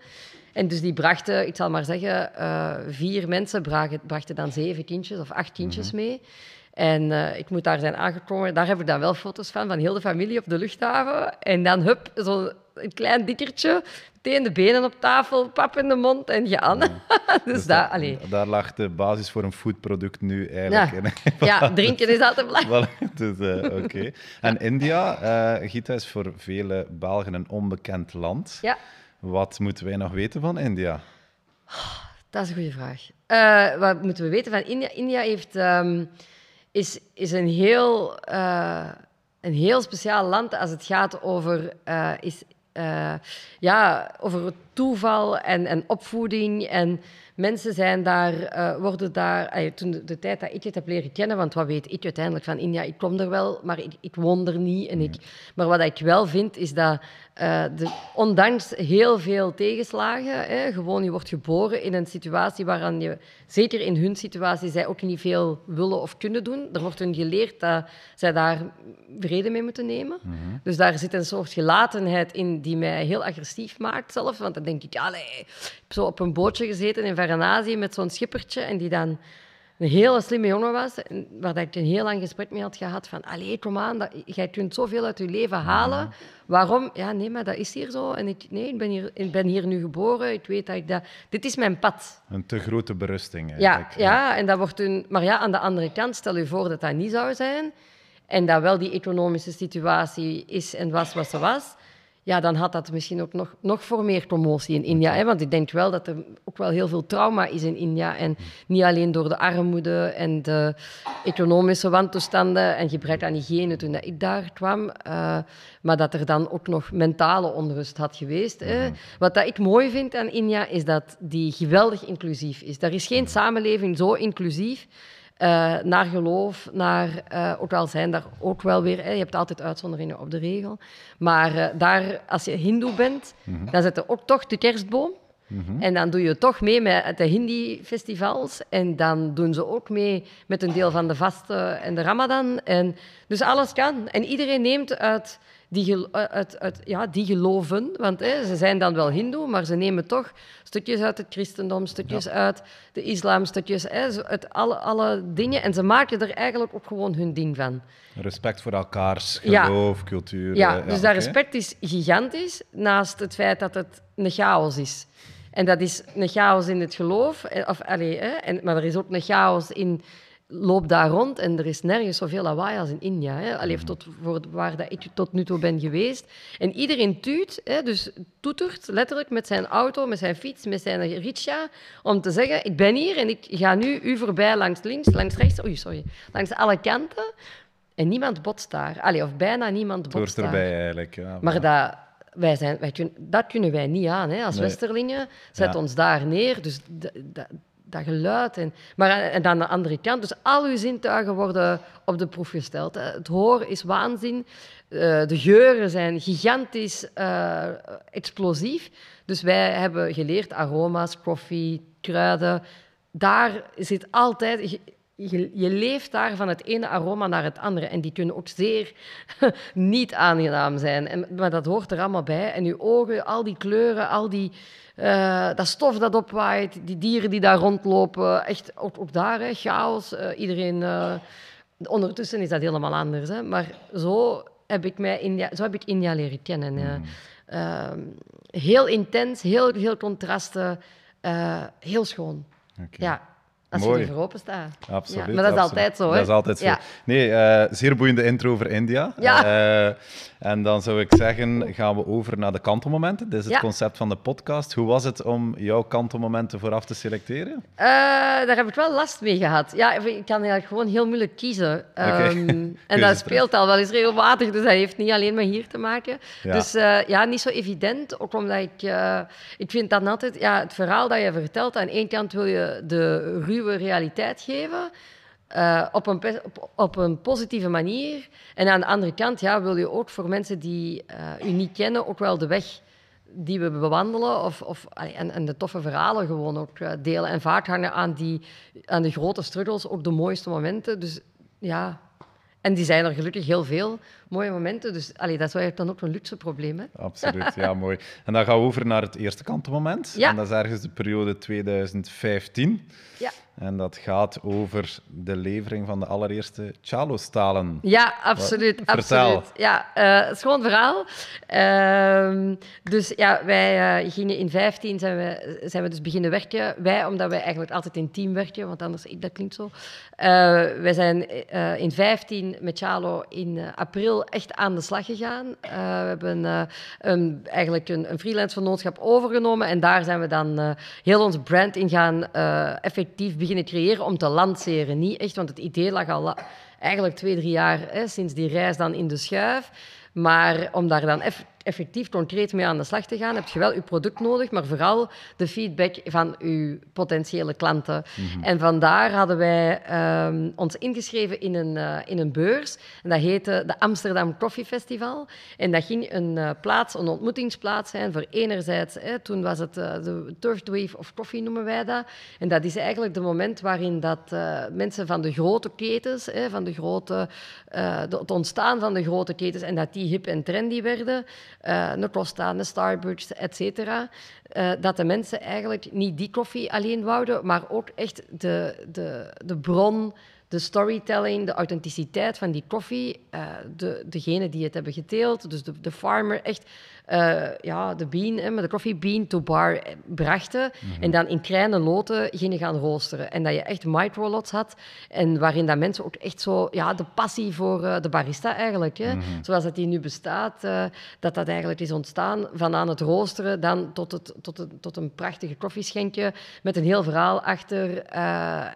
Speaker 2: En dus die brachten, ik zal maar zeggen, eh, vier mensen brachten, brachten dan zeven kindjes of acht kindjes mee. En eh, ik moet daar zijn aangekomen. Daar heb ik dan wel foto's van, van heel de familie op de luchthaven. En dan, hup, zo'n klein dikkertje, meteen de benen op tafel, pap in de mond en gaan. dus,
Speaker 1: Dus
Speaker 2: dat,
Speaker 1: da-
Speaker 2: allee.
Speaker 1: daar lag de basis voor een foodproduct nu eigenlijk.
Speaker 2: Ja.
Speaker 1: in.
Speaker 2: Ja, drinken is altijd belangrijk.
Speaker 1: Voilà, dus, eh, oké. En India, Gita, is voor vele Belgen een onbekend land.
Speaker 2: Ja,
Speaker 1: Wat moeten wij nog weten van India?
Speaker 2: dat is een goede vraag. Eh, wat moeten we weten van India? India heeft, ehm, is, is een, heel, eh, een heel speciaal land als het gaat over, eh, is, ja, over toeval en, en opvoeding. En mensen zijn daar, eh, worden daar... ah, toen de, de tijd dat ik het heb leren kennen, want wat weet ik uiteindelijk van India? Ik kom er wel, maar ik, ik woon er niet. En ik, maar wat ik wel vind, is dat eh, de, ondanks heel veel tegenslagen, hè, gewoon je wordt geboren in een situatie waaraan je, zeker in hun situatie, zij ook niet veel willen of kunnen doen. Er wordt hun geleerd dat zij daar vrede mee moeten nemen. Dus daar zit een soort gelatenheid in die mij heel agressief maakt zelf. Want dan denk ik, heb zo op een bootje gezeten in Varanasi met zo'n schippertje en die dan een hele slimme jongen was, en waar dat ik een heel lang gesprek mee had gehad van, allee, kom aan, dat, jij kunt zoveel uit je leven halen. Waarom? Ja, nee, maar dat is hier zo. En ik, nee, ik ben, hier, ik ben hier nu geboren, ik weet dat ik dat... Dit is mijn pad.
Speaker 1: Een te grote berusting
Speaker 2: Ja,
Speaker 1: eigenlijk.
Speaker 2: ja, en dat wordt hun... Maar ja, aan de andere kant, stel je voor dat dat niet zou zijn, en dat wel die economische situatie is en was wat ze was, ja, dan had dat misschien ook nog, nog voor meer commotie in India. Hè? Want ik denk wel dat er ook wel heel veel trauma is in India. En niet alleen door de armoede en de economische wantoestanden en gebrek aan hygiëne toen dat ik daar kwam, eh, maar dat er dan ook nog mentale onrust had geweest. Hè? Wat dat ik mooi vind aan India is dat die geweldig inclusief is. Er is geen samenleving zo inclusief eh, naar geloof, naar, eh, ook al zijn daar ook wel weer, hè, je hebt altijd uitzonderingen op de regel, maar eh, daar, als je hindoe bent, dan zet je ook toch de kerstboom. En dan doe je toch mee met de Hindi-festivals. En dan doen ze ook mee met een deel van de vasten en de Ramadan. En, dus alles kan. En iedereen neemt uit die, gel- uit, uit, ja, die geloven. Want hè, ze zijn dan wel Hindoe, maar ze nemen toch stukjes uit het christendom, stukjes uit de islam, stukjes hè, uit alle, alle dingen. En ze maken er eigenlijk ook gewoon hun ding van.
Speaker 1: Respect voor elkaars
Speaker 2: Ja.
Speaker 1: geloof, cultuur.
Speaker 2: Ja,
Speaker 1: eh,
Speaker 2: dus dat respect is gigantisch, naast het feit dat het een chaos is. En dat is een chaos in het geloof, eh, of, allee, hè, en, maar er is ook een chaos in loop daar rond en er is nergens zoveel lawaai als in India. Hè. Allee, tot voor waar dat ik tot nu toe ben geweest. En iedereen tuut, hè, dus toetert letterlijk met zijn auto, met zijn fiets, met zijn rickshaw, om te zeggen, ik ben hier en ik ga nu u voorbij langs links, langs rechts, oei, sorry, langs alle kanten. En niemand botst daar. Allee, of bijna niemand botst daar.
Speaker 1: erbij eigenlijk. Ja,
Speaker 2: Maar dat, wij zijn, wij kunnen, dat kunnen wij niet aan. Hè. Als
Speaker 1: Nee.
Speaker 2: Westerlingen, zet
Speaker 1: Ja.
Speaker 2: ons daar neer. Dus dat geluid. En, maar aan- en aan de andere kant, dus al uw zintuigen worden op de proef gesteld. Hè. Het horen is waanzin. Eh, de geuren zijn gigantisch eh, explosief. Dus wij hebben geleerd aroma's, koffie, kruiden. Daar zit altijd... Je, je, leeft daar van het ene aroma naar het andere. En die kunnen ook zeer niet aangenaam zijn. En, maar dat hoort er allemaal bij. En je ogen, al die kleuren, al die... eh, dat stof dat opwaait, die dieren die daar rondlopen, echt ook, ook daar, hè, chaos. eh, iedereen, eh, ondertussen is dat helemaal anders. Hè, maar zo heb ik, mij India, zo heb ik India leren kennen. eh. Ehm, heel intens, heel veel contrasten, heel schoon. Ja, als
Speaker 1: Mooi.
Speaker 2: je er voor open staat.
Speaker 1: Absoluut.
Speaker 2: Ja, maar dat is
Speaker 1: absoluut.
Speaker 2: altijd zo, hè?
Speaker 1: Dat is altijd zo.
Speaker 2: Ja.
Speaker 1: Nee, eh, zeer boeiende intro over India.
Speaker 2: Ja.
Speaker 1: Eh, en dan zou ik zeggen, gaan we over naar de kantelmomenten. Dit is het concept van de podcast. Hoe was het om jouw kantelmomenten vooraf te selecteren?
Speaker 2: Eh, daar heb ik wel last mee gehad. Ja, ik kan eigenlijk gewoon heel moeilijk kiezen. Ehm, en dat speelt al wel eens regelmatig, dus dat heeft niet alleen maar hier te maken. Dus ja, niet zo evident. Ook omdat ik... ik vind dan altijd... Ja, het verhaal dat je vertelt, aan één kant wil je de ruwe realiteit geven... eh, op, een, op, op een positieve manier. En aan de andere kant ja, wil je ook voor mensen die eh, u niet kennen ook wel de weg die we bewandelen of, of, en, en de toffe verhalen gewoon ook eh, delen. En vaak hangen aan, die, aan de grote struggles ook de mooiste momenten. Dus ja, en die zijn er gelukkig heel veel mooie momenten. Dus allee, dat is wel dan ook een luxe probleem. Hè?
Speaker 1: Absoluut, ja, mooi. En dan gaan we over naar het eerste kantelmoment.
Speaker 2: Ja.
Speaker 1: En dat is ergens de periode 2015.
Speaker 2: Ja.
Speaker 1: En dat gaat over de levering van de allereerste Chalo-stalen.
Speaker 2: Ja, absoluut.
Speaker 1: Vertel.
Speaker 2: absoluut. Ja, eh schoon verhaal. Ehm, dus ja, wij eh, gingen in 15 zijn we, zijn we dus beginnen werken. Wij, omdat wij eigenlijk altijd in team werken, want anders, dat klinkt zo. Eh, wij zijn in 15 met Chalo in april echt aan de slag gegaan. We hebben een, eigenlijk een, een freelance vernootschap overgenomen en daar zijn we dan heel ons brand in gaan effectief beginnen creëren om te lanceren. Niet echt, want het idee lag al eigenlijk twee, drie jaar hè, sinds die reis dan in de schuif. Maar om daar dan effectief effectief concreet mee aan de slag te gaan, heb je wel je product nodig, maar vooral de feedback van je potentiële klanten. En vandaar hadden wij ehm, ons ingeschreven in een, eh, in een beurs. En dat heette de Amsterdam Coffee Festival. En dat ging een eh, plaats, een ontmoetingsplaats zijn voor enerzijds, hè, toen was het eh, de Third Wave of Coffee noemen wij dat. En dat is eigenlijk het moment waarin dat mensen van de grote ketens, hè, van de grote, de- het ontstaan van de grote ketens, en dat die hip en trendy werden, eh een Costa, een Starbucks, et cetera, eh, dat de mensen eigenlijk niet die koffie alleen wouden, maar ook echt de, de, de bron, de storytelling, de authenticiteit van die koffie, eh, de, degene die het hebben geteeld, dus de, de farmer, echt eh, ja, de bean, hè, maar de coffee bean to bar brachten en dan in kleine loten gingen gaan roosteren. En dat je echt microlots had en waarin dat mensen ook echt zo, ja, de passie voor eh, de barista eigenlijk, hè, zoals dat die nu bestaat, eh, dat dat eigenlijk is ontstaan van aan het roosteren dan tot, het, tot, het, tot een prachtige koffieschenkje met een heel verhaal achter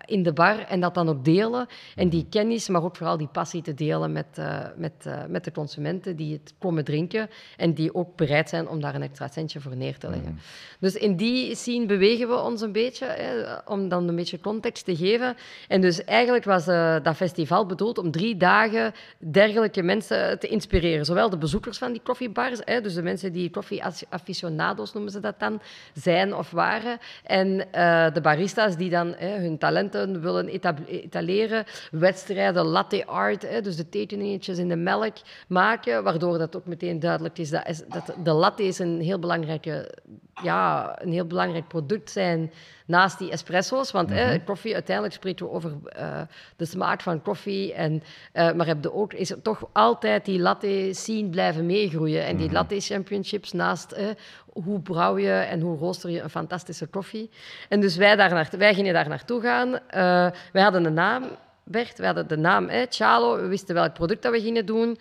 Speaker 2: in de bar en dat dan ook delen en die kennis, maar ook vooral die passie te delen met, met, met de consumenten die het komen drinken en die ook bereid zijn om daar een extra centje voor neer te leggen. Dus in die scene bewegen we ons een beetje, hè, om dan een beetje context te geven. En dus eigenlijk was eh, dat festival bedoeld om drie dagen dergelijke mensen te inspireren. Zowel de bezoekers van die koffiebars, hè, dus de mensen die koffie-aficionados noemen ze dat dan, zijn of waren. En eh, de baristas die dan hè, hun talenten willen etaleren, wedstrijden, latte art, hè, dus de tekeningetjes in de melk maken, waardoor dat ook meteen duidelijk is dat, is, dat de lattes een heel belangrijke ja, een heel belangrijk product zijn naast die espresso's. Want hè, koffie, uiteindelijk spreken we over eh, de smaak van koffie. En, eh, maar heb je ook, is er toch altijd die latte scene blijven meegroeien. En die latte championships naast eh, hoe brouw je en hoe rooster je een fantastische koffie. En dus wij, daar naar, wij gingen daar naartoe gaan. Eh, wij hadden een naam, Bert. We hadden de naam hè, Chalo. We wisten welk product dat we gingen doen.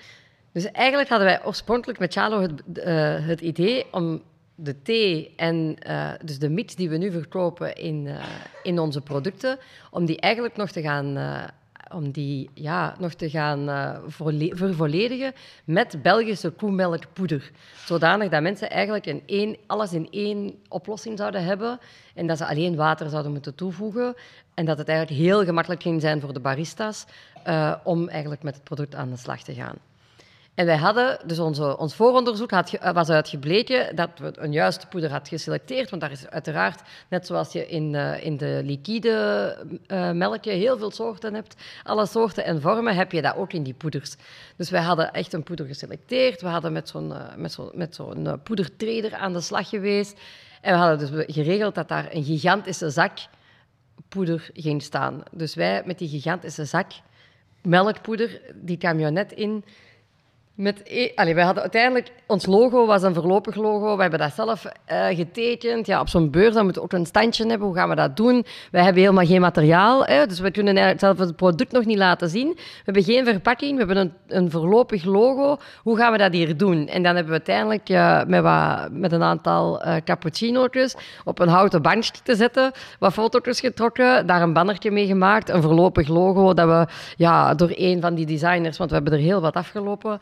Speaker 2: Dus eigenlijk hadden wij oorspronkelijk met Chalo het, eh, het idee om de thee en eh, dus de mix die we nu verkopen in, eh, in onze producten, om die eigenlijk nog te gaan, om die, ja, nog te gaan volle- vervolledigen met Belgische koemelkpoeder. Zodanig dat mensen eigenlijk één, alles in één oplossing zouden hebben en dat ze alleen water zouden moeten toevoegen. En dat het eigenlijk heel gemakkelijk ging zijn voor de baristas om eigenlijk met het product aan de slag te gaan. En wij hadden, dus onze, ons vooronderzoek had, was uitgebleken dat we een juiste poeder had geselecteerd. Want daar is uiteraard, net zoals je in, eh, in de liquide eh melk heel veel soorten hebt, alle soorten en vormen, heb je dat ook in die poeders. Dus wij hadden echt een poeder geselecteerd. We hadden met zo'n eh, met met zo'n poedertrader aan de slag geweest. En we hadden dus geregeld dat daar een gigantische zak poeder ging staan. Dus wij met die gigantische zak melkpoeder, die camionet in. Met e wij hadden uiteindelijk, ons logo was een voorlopig logo. We hebben dat zelf eh, getekend. Ja, op zo'n beurs dan moeten we ook een standje hebben. Hoe gaan we dat doen? Wij hebben helemaal geen materiaal, hè, dus we kunnen eigenlijk zelf het product nog niet laten zien. We hebben geen verpakking, we hebben een, een voorlopig logo. Hoe gaan we dat hier doen? En dan hebben we uiteindelijk met, wat, met een aantal eh cappuccino's op een houten bankje te zetten, wat foto's getrokken, daar een bannertje mee gemaakt, een voorlopig logo dat we ja, door een van die designers, want we hebben er heel wat afgelopen,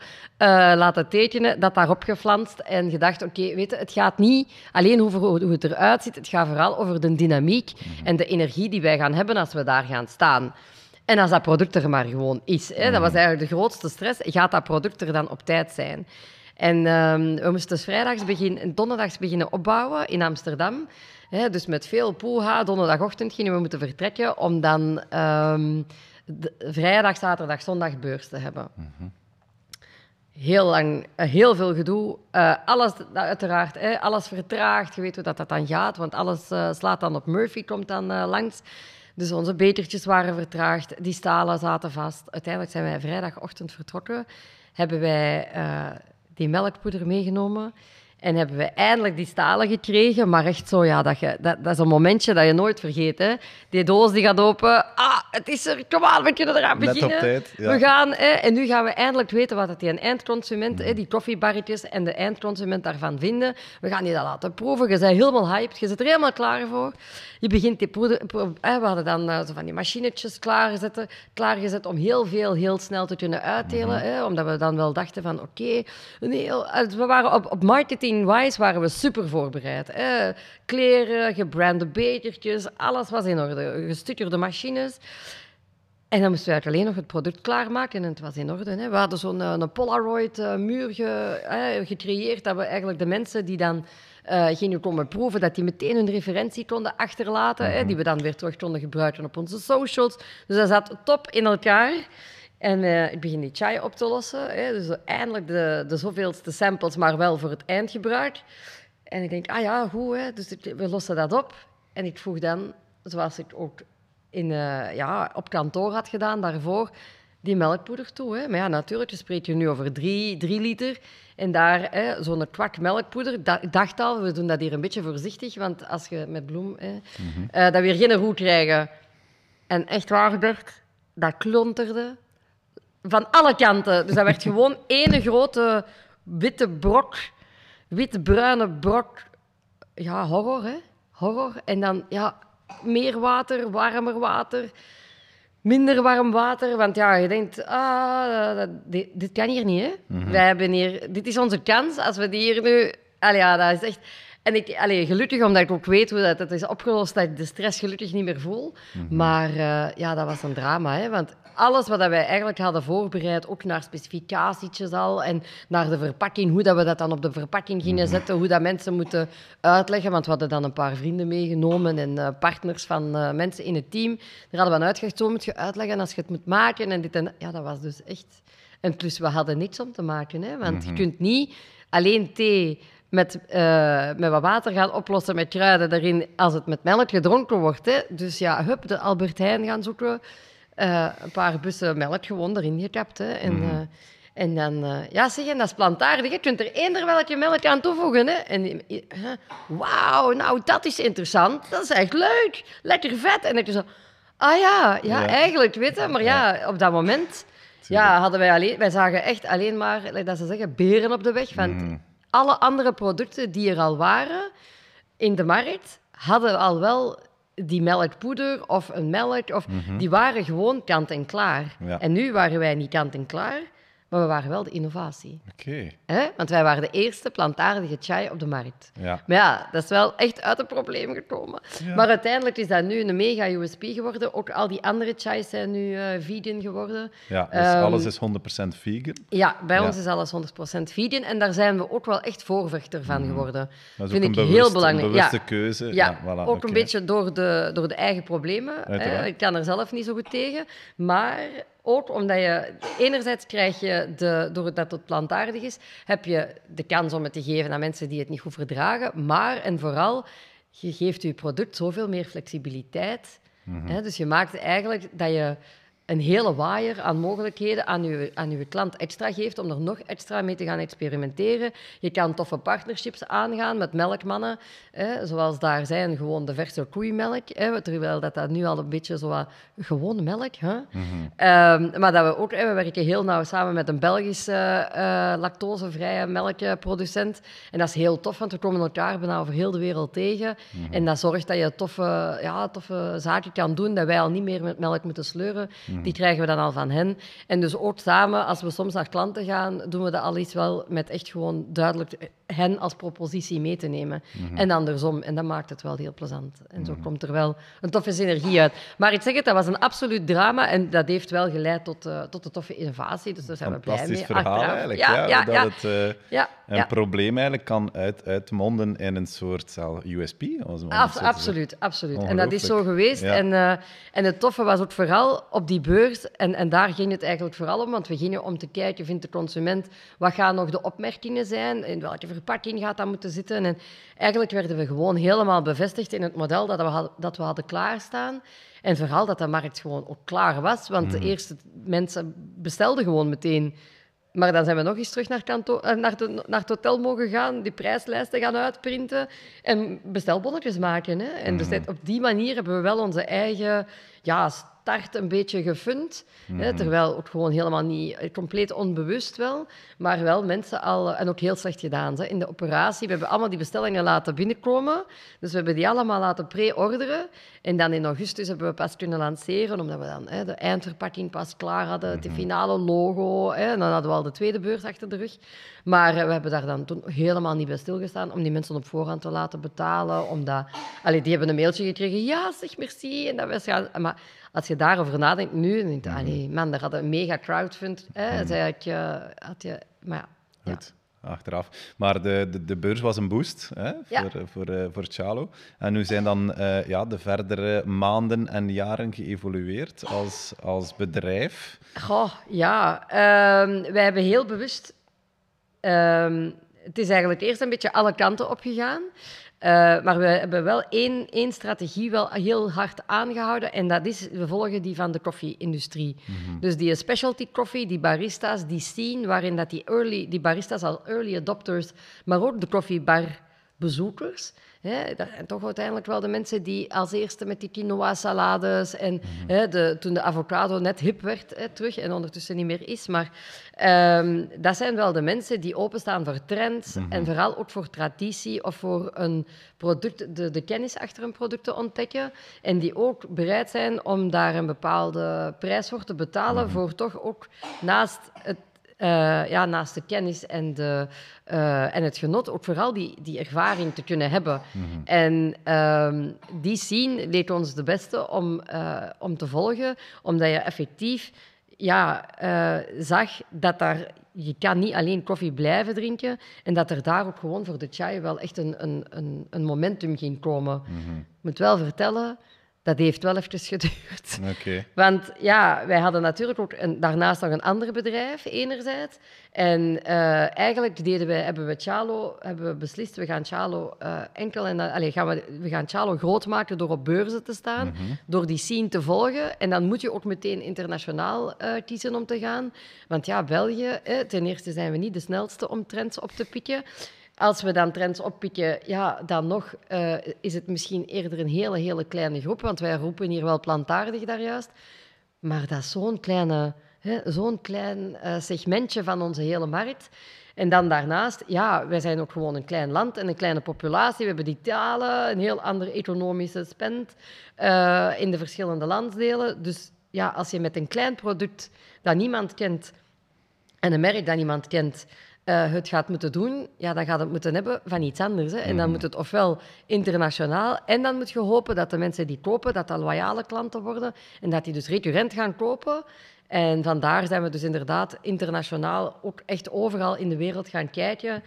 Speaker 2: laten tekenen, dat daarop geflanst en gedacht, oké, weet je, het gaat niet alleen over hoe hoe het eruit ziet, het gaat vooral over de dynamiek en de energie die wij gaan hebben als we daar gaan staan. En als dat product er maar gewoon is. Hè, dat was eigenlijk de grootste stress. Gaat dat product er dan op tijd zijn? En ehm, we moesten dus vrijdags beginnen, donderdags beginnen opbouwen in Amsterdam. Hè, dus met veel poeha. Donderdagochtend gingen we moeten vertrekken om dan ehm, de- vrijdag, zaterdag, zondag beurs te hebben. Heel lang, eh, heel veel gedoe. Eh, alles, nou, uiteraard, hè, alles vertraagd. Je weet hoe dat, dat dan gaat, want alles eh, slaat dan op Murphy, komt dan langs. Dus onze betertjes waren vertraagd, die stalen zaten vast. Uiteindelijk zijn wij vrijdagochtend vertrokken. Hebben wij die melkpoeder meegenomen. En hebben we eindelijk die stalen gekregen, maar echt zo, ja, dat, je, dat, dat is een momentje dat je nooit vergeet. Hè. Die doos die gaat open, ah, het is er, kom aan, we kunnen eraan
Speaker 1: Net op
Speaker 2: beginnen.
Speaker 1: tijd, ja.
Speaker 2: We gaan, hè, en nu gaan we eindelijk weten wat het die eindconsument, hè, die koffiebarretjes en de eindconsument daarvan vinden. We gaan die dat laten proeven, je bent helemaal hyped, je zit er helemaal klaar voor. Je begint die poeder, pro- hè, we hadden dan eh, zo van die machinetjes klaargezet, klaargezet om heel veel heel snel te kunnen uitdelen. Hè, omdat we dan wel dachten van oké, eh, we waren op, op marketing-wise waren we super voorbereid. Hè. Kleren, gebrande bekertjes, alles was in orde. Gestuurde machines. En dan moesten we eigenlijk alleen nog het product klaarmaken en het was in orde. Hè. We hadden zo'n eh, een Polaroid-muur ge, hè, gecreëerd, dat we eigenlijk de mensen die dan eh, gingen komen proeven, dat die meteen hun referentie konden achterlaten, hè, die we dan weer terug konden gebruiken op onze socials. Dus dat zat top in elkaar. En eh, ik begin die chai op te lossen. Hè, dus eindelijk de, de zoveelste samples, maar wel voor het eindgebruik. En ik denk, ah ja, goed, hè, dus ik- we lossen dat op. En ik vroeg dan, zoals ik ook in, eh, ja, op kantoor had gedaan daarvoor, die melkpoeder toe. Hè. Maar ja, natuurlijk, je spreekt je nu over drie, drie liter. En daar hè, zo'n kwak melkpoeder. Da- ik dacht al, we doen dat hier een beetje voorzichtig, want als je met bloem hè, eh, dat weer geen roe krijgen. En echt waar gebeurd, dat klonterde van alle kanten. Dus dat werd gewoon ene grote witte brok, wit-bruine brok. Ja, horror, hè? Horror. En dan, ja, meer water, warmer water, minder warm water. Want ja, je denkt, ah, dat- dit, dit kan hier niet, hè? Wij hebben hier, dit is onze kans als we die hier nu. Allee, ja, dat is echt. En ik, allee, gelukkig, omdat ik ook weet hoe dat het is opgelost, dat ik de stress gelukkig niet meer voel. Maar eh, ja, dat was een drama, hè? Want alles wat wij eigenlijk hadden voorbereid, ook naar specificatietjes al en naar de verpakking, hoe dat we dat dan op de verpakking gingen zetten, hoe dat mensen moeten uitleggen. Want we hadden dan een paar vrienden meegenomen en eh, partners van eh, mensen in het team. Daar hadden we aan uitgelegd, zo moet je uitleggen als je het moet maken. En dit en ja, dat was dus echt... En plus, we hadden niks om te maken, hè? want je kunt niet alleen thee met, eh, met wat water gaan oplossen met kruiden erin als het met melk gedronken wordt. Hè. Dus ja, hup, de Albert Heijn gaan zoeken. eh, een paar bussen melk gewoon erin gekapt. Hè. En, eh, en dan, ja zeg, en dat is plantaardig. Je kunt er eender welke melk aan toevoegen. Hè. En wauw, nou dat is interessant. Dat is echt leuk. Lekker vet. En je zo, ah ja, ja,
Speaker 1: Ja.
Speaker 2: eigenlijk, weet je. Maar ja, op dat moment... Ja, hadden wij alleen, wij zagen echt alleen maar, dat ze zeggen, beren op de weg. Want alle andere producten die er al waren in de markt, hadden al wel die melkpoeder of een melk. Of, Die waren gewoon kant en klaar.
Speaker 1: Ja.
Speaker 2: En nu waren wij niet kant en klaar, maar we waren wel de innovatie.
Speaker 1: Oké?
Speaker 2: Want wij waren de eerste plantaardige chai op de markt.
Speaker 1: ja.
Speaker 2: Maar ja, dat is wel echt uit het probleem gekomen. Maar uiteindelijk is dat nu een mega USP geworden. Ook al die andere chais zijn nu eh, vegan geworden.
Speaker 1: Ja, dus
Speaker 2: Ehm,
Speaker 1: alles is 100% vegan.
Speaker 2: Ja, bij
Speaker 1: Ja.
Speaker 2: ons is alles 100% vegan en daar zijn we ook wel echt voorvechter van geworden.
Speaker 1: Dat is
Speaker 2: Vind
Speaker 1: ook
Speaker 2: ik heel belangrijk.
Speaker 1: Een bewuste keuze.
Speaker 2: Ja,
Speaker 1: voilà,
Speaker 2: ook een beetje door de, door de eigen problemen. Hè.
Speaker 1: Uiteraard.
Speaker 2: Ik kan er zelf niet zo goed tegen. Maar ook omdat je... Enerzijds krijg je, de, doordat het plantaardig is, heb je de kans om het te geven aan mensen die het niet goed verdragen. Maar, en vooral, je geeft je product zoveel meer flexibiliteit.
Speaker 1: Mhm.
Speaker 2: Hè. Dus je maakt eigenlijk dat je een hele waaier aan mogelijkheden aan je, aan je klant extra geeft om er nog extra mee te gaan experimenteren. Je kan toffe partnerships aangaan met melkmannen, hè, zoals daar zijn gewoon de verse koeimelk, hè, terwijl dat, dat nu al een beetje zo wat gewone melk. Hè? Ehm, maar dat we ook, hè, we werken heel nauw samen met een Belgische eh, lactosevrije melkproducent. En dat is heel tof, want we komen elkaar bijna over heel de wereld tegen. En dat zorgt dat je toffe, ja, toffe zaken kan doen, dat wij al niet meer met melk moeten sleuren. Die krijgen we dan al van hen. En dus ook samen, als we soms naar klanten gaan, doen we dat al iets wel met echt gewoon duidelijk hen als propositie mee te nemen. En andersom. En dat maakt het wel heel plezant. En zo komt er wel een toffe synergie uit. Maar ik zeg het, dat was een absoluut drama en dat heeft wel geleid tot, eh, tot een toffe innovatie. Dus daar zijn we blij mee.
Speaker 1: Fantastisch verhaal
Speaker 2: achteraf.
Speaker 1: eigenlijk.
Speaker 2: Ja,
Speaker 1: Ja,
Speaker 2: ja,
Speaker 1: dat het eh, een probleem eigenlijk kan uit, uitmonden in een soort zal, USP.
Speaker 2: Af- absoluut, absoluut. En dat is zo geweest. En, eh, en het toffe was ook vooral op die beurs, en, en daar ging het eigenlijk vooral om, want we gingen om te kijken, vindt de consument, wat gaan nog de opmerkingen zijn, in welke verpakking gaat dat moeten zitten. En eigenlijk werden we gewoon helemaal bevestigd in het model dat we, had- dat we hadden klaarstaan. En vooral dat de markt gewoon ook klaar was, want de eerste mensen bestelden gewoon meteen maar dan zijn we nog eens terug naar, kanto- eh, naar, de, naar het hotel mogen gaan, die prijslijsten gaan uitprinten en bestelbonnetjes maken. Hè. En dus dat- op die manier hebben we wel onze eigen ja, start een beetje gefund. Hè, terwijl ook gewoon helemaal niet, eh, compleet onbewust wel, maar wel mensen al, eh, en ook heel slecht gedaan. Hè. In de operatie, we hebben allemaal die bestellingen laten binnenkomen, dus we hebben die allemaal laten pre-orderen. En dan in augustus hebben we pas kunnen lanceren, omdat we dan hè, de eindverpakking pas klaar hadden, het finale logo. Hè, en dan hadden we al de tweede beurs achter de rug. Maar eh, we hebben daar dan toen helemaal niet bij stilgestaan om die mensen op voorhand te laten betalen. Omdat, allee, die hebben een mailtje gekregen, ja, zeg merci. En dat was gaan, maar als je daarover nadenkt nu, dan denk je, allee, man, daar hadden een mega crowdfund. Hè, zij had je, had je, maar ja. ja.
Speaker 1: Goed, achteraf. Maar de, de, de beurs was een boost hè,
Speaker 2: Ja.
Speaker 1: voor, voor, eh, voor Chalo. En nu zijn dan eh, ja, de verdere maanden en jaren geëvolueerd als, als bedrijf.
Speaker 2: Goh, ja. ehm, wij hebben heel bewust... ehm, het is eigenlijk eerst een beetje alle kanten opgegaan. Eh, maar we hebben wel één, één strategie wel heel hard aangehouden. En dat is, we volgen die van de koffie-industrie. Dus die specialty coffee, die barista's, die scene waarin dat die, early, die barista's al early adopters, maar ook de koffiebarbezoekers... Hè, dat zijn toch uiteindelijk wel de mensen die als eerste met die quinoa-salades en hè, de, toen de avocado net hip werd hè, terug en ondertussen niet meer is. Maar ehm, dat zijn wel de mensen die openstaan voor trends en vooral ook voor traditie of voor een product, de, de kennis achter een product te ontdekken. En die ook bereid zijn om daar een bepaalde prijs voor te betalen voor toch ook naast het eh, ja, naast de kennis en, de, eh, en het genot, ook vooral die, die ervaring te kunnen hebben. En ehm, die scene leek ons de beste om, eh, om te volgen, omdat je effectief ja, zag dat daar, je kan niet alleen koffie blijven drinken en dat er daar ook gewoon voor de chai wel echt een, een, een, een momentum ging komen. Ik moet wel vertellen, dat heeft wel even geduurd. Want ja, wij hadden natuurlijk ook een, daarnaast nog een ander bedrijf, enerzijds. En eh, eigenlijk deden wij, hebben we Chalo, hebben we beslist, we gaan Chalo eh, enkel en allee, gaan we, we gaan Chalo groot maken door op beurzen te staan, door die scene te volgen. En dan moet je ook meteen internationaal eh, kiezen om te gaan. Want ja, België, eh, ten eerste zijn we niet de snelste om trends op te pikken. Als we dan trends oppikken, ja, dan nog eh, is het misschien eerder een hele, hele kleine groep, want wij roepen hier wel plantaardig daar juist. Maar dat is zo'n kleine, zo'n klein eh, segmentje van onze hele markt. En dan daarnaast, ja, wij zijn ook gewoon een klein land en een kleine populatie. We hebben die talen, een heel andere economische spend eh, in de verschillende landsdelen. Dus ja, als je met een klein product dat niemand kent en een merk dat niemand kent, eh, het gaat moeten doen, ja, dan gaat het moeten hebben van iets anders. Hè. En dan moet het ofwel internationaal, en dan moet je hopen dat de mensen die kopen, dat dat loyale klanten worden, en dat die dus recurrent gaan kopen. En vandaar zijn we dus inderdaad internationaal ook echt overal in de wereld gaan kijken.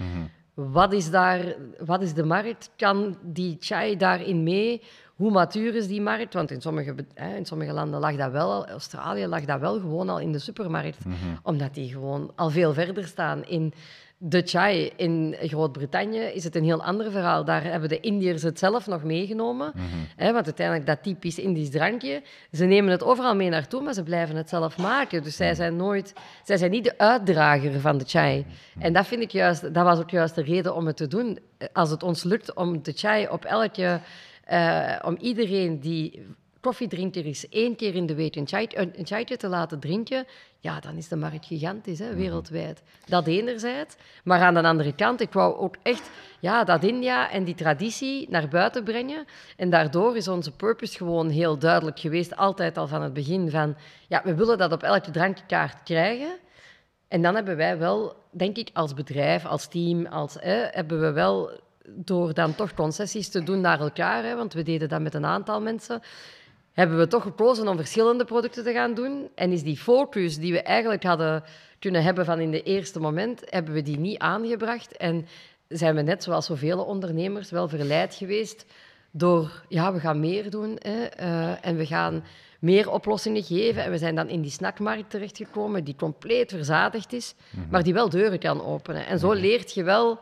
Speaker 2: Wat is daar, wat is de markt? Kan die chai daarin mee? Hoe matuur is die markt? Want in sommige, in sommige landen lag dat wel, al- Australië lag dat wel gewoon al in de supermarkt. Omdat die gewoon al veel verder staan in de chai. In Groot-Brittannië is het een heel ander verhaal. Daar hebben de Indiërs het zelf nog meegenomen. Hè, want uiteindelijk dat typisch Indisch drankje, ze nemen het overal mee naartoe, maar ze blijven het zelf maken. Dus zij zijn nooit, zij zijn niet de uitdrager van de chai. En dat vind ik juist, dat was ook juist de reden om het te doen. Als het ons lukt om de chai op elke, eh, om iedereen die koffiedrinker is, één keer in de week een, chai, een, een chaitje te laten drinken, ja, dan is de markt gigantisch, hè, wereldwijd. Dat enerzijds. Maar aan de andere kant, ik wou ook echt ja, dat India en die traditie naar buiten brengen. En daardoor is onze purpose gewoon heel duidelijk geweest, altijd al van het begin, van ja, we willen dat op elke drankkaart krijgen. En dan hebben wij wel, denk ik, als bedrijf, als team, als, hè, hebben we wel door dan toch concessies te doen naar elkaar, hè, want we deden dat met een aantal mensen, hebben we toch gekozen om verschillende producten te gaan doen. En is die focus die we eigenlijk hadden kunnen hebben van in de eerste moment, hebben we die niet aangebracht. En zijn we net zoals zoveel ondernemers wel verleid geweest door, ja, we gaan meer doen hè, eh, en we gaan meer oplossingen geven. En we zijn dan in die snackmarkt terechtgekomen die compleet verzadigd is, maar die wel deuren kan openen. En zo leert je wel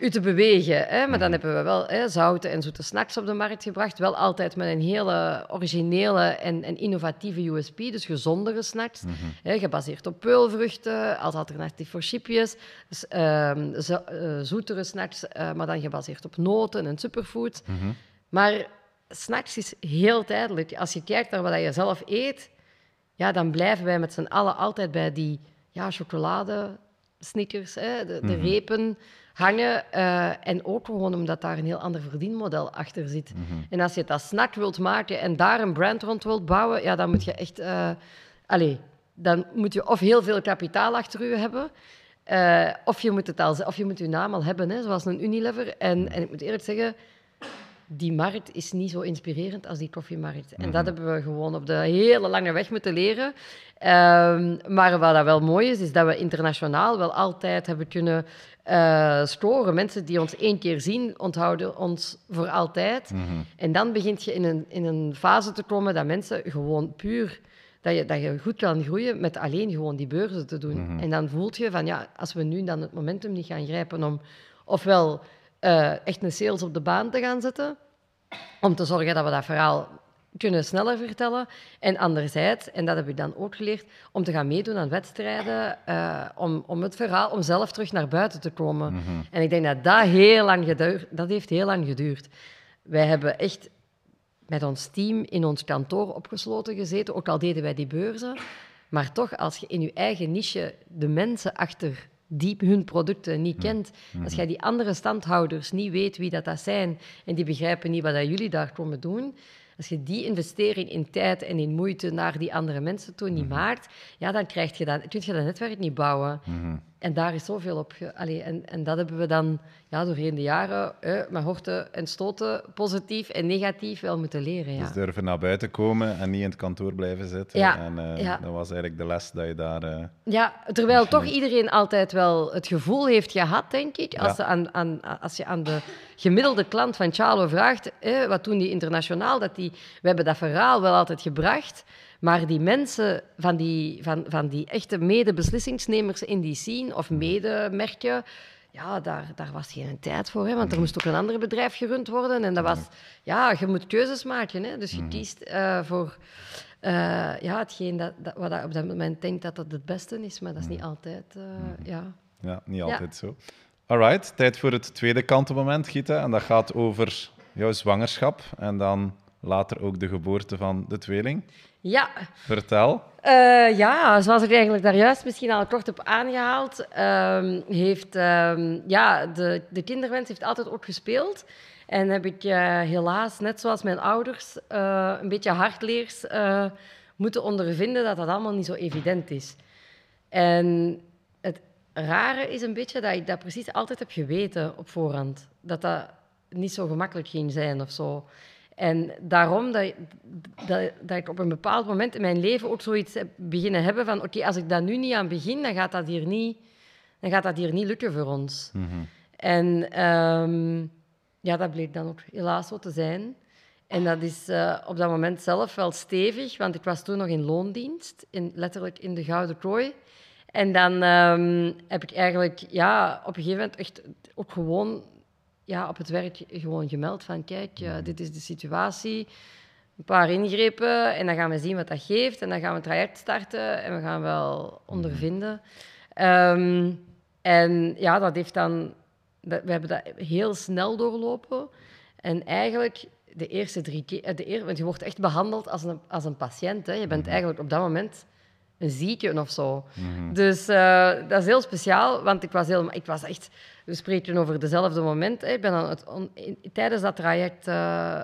Speaker 2: u te bewegen. Hè? Maar dan hebben we wel hè, zoute en zoete snacks op de markt gebracht. Wel altijd met een hele originele en, en innovatieve USP. Dus gezondere snacks. hè, gebaseerd op peulvruchten, als alternatief voor chipjes. Dus, zo- zoetere snacks, eh, maar dan gebaseerd op noten en superfood. Maar snacks is heel tijdelijk. Als je kijkt naar wat je zelf eet, ja, dan blijven wij met z'n allen altijd bij die ja, chocolade, snickers, hè, de, de repen hangen. eh, en ook gewoon omdat daar een heel ander verdienmodel achter zit. En als je als snack wilt maken en daar een brand rond wilt bouwen, ja, dan moet je echt... allee, dan moet je of heel veel kapitaal achter je hebben... eh, of, je moet het al, of je moet je naam al hebben, hè, zoals een Unilever. En, en ik moet eerlijk zeggen, die markt is niet zo inspirerend als die koffiemarkt. En dat hebben we gewoon op de hele lange weg moeten leren. Ehm, maar wat dat wel mooi is, is dat we internationaal wel altijd hebben kunnen eh, scoren. Mensen die ons één keer zien, onthouden ons voor altijd. En dan begint je in een, in een fase te komen dat mensen gewoon puur... Dat je, dat je goed kan groeien met alleen gewoon die beurzen te doen. En dan voelt je van, ja, als we nu dan het momentum niet gaan grijpen om ofwel eh, echt een sales op de baan te gaan zetten, om te zorgen dat we dat verhaal kunnen sneller vertellen. En anderzijds, en dat heb ik dan ook geleerd, om te gaan meedoen aan wedstrijden, eh, om, om het verhaal, om zelf terug naar buiten te komen. En ik denk dat dat heel lang geduurd, dat heeft heel lang geduurd. Wij hebben echt met ons team in ons kantoor opgesloten gezeten, ook al deden wij die beurzen. Maar toch, als je in je eigen niche de mensen achter die hun producten niet kent, als jij die andere standhouders niet weet wie dat, dat zijn en die begrijpen niet wat dat jullie daar komen doen, als je die investering in tijd en in moeite naar die andere mensen toe niet maakt, ja, dan krijg je dat, kun je dat netwerk niet bouwen. En daar is zoveel op. Ge... Allee, en, en dat hebben we dan ja, doorheen de jaren eh, met horten en stoten, positief en negatief, wel moeten leren. Ja.
Speaker 1: Dus durven naar buiten komen en niet in het kantoor blijven zitten.
Speaker 2: Ja,
Speaker 1: En eh,
Speaker 2: ja.
Speaker 1: dat was eigenlijk de les dat je daar... eh,
Speaker 2: Ja, terwijl toch iedereen altijd wel het gevoel heeft gehad, denk ik, als, ze aan, aan, als je aan de gemiddelde klant van Charlo vraagt, eh, wat doen die internationaal, dat die, we hebben dat verhaal wel altijd gebracht, maar die mensen van die, van, van die echte mede-beslissingsnemers in die scene, of medemerken, ja, daar, daar was geen tijd voor, hè, want er moest ook een ander bedrijf gerund worden. En dat was, ja, je moet keuzes maken. Hè, dus je kiest eh, voor eh, ja, hetgeen dat, dat, wat je op dat moment denkt dat dat het beste is, maar dat is niet altijd, eh, ja.
Speaker 1: Ja, niet
Speaker 2: Ja.
Speaker 1: altijd zo. Alright, tijd voor het tweede kantenmoment, Gita. En dat gaat over jouw zwangerschap en dan later ook de geboorte van de tweeling.
Speaker 2: Ja,
Speaker 1: Vertel.
Speaker 2: Eh, ja, zoals ik eigenlijk daar juist misschien al kort heb aangehaald, ehm, heeft ehm, ja, de, de kinderwens heeft altijd ook gespeeld. En heb ik eh, helaas, net zoals mijn ouders, eh, een beetje hardleers moeten ondervinden dat dat allemaal niet zo evident is. En het rare is een beetje dat ik dat precies altijd heb geweten op voorhand. Dat dat niet zo gemakkelijk ging zijn of zo. En daarom dat, dat, dat ik op een bepaald moment in mijn leven ook zoiets heb beginnen hebben van oké, als ik daar nu niet aan begin, dan gaat dat hier niet, dan gaat dat hier niet lukken voor ons. En ehm, ja, dat bleek dan ook helaas zo te zijn. En dat is eh, op dat moment zelf wel stevig, want ik was toen nog in loondienst, in, letterlijk in de Gouden Kooi. En dan ehm, heb ik eigenlijk ja, op een gegeven moment echt ook gewoon ja, op het werk gewoon gemeld van kijk, eh, dit is de situatie. Een paar ingrepen en dan gaan we zien wat dat geeft. En dan gaan we een traject starten en we gaan wel ondervinden. Ehm, en ja, dat heeft dan... Dat, we hebben dat heel snel doorlopen. En eigenlijk de eerste drie keer... eh, De eer, want je wordt echt behandeld als een, als een patiënt. Hè. Je bent eigenlijk op dat moment een zieke of zo. Dus eh, dat is heel speciaal, want ik was, heel, ik was echt... We spreken over dezelfde moment. Hè. Ik ben dan het, on- in- tijdens dat traject eh,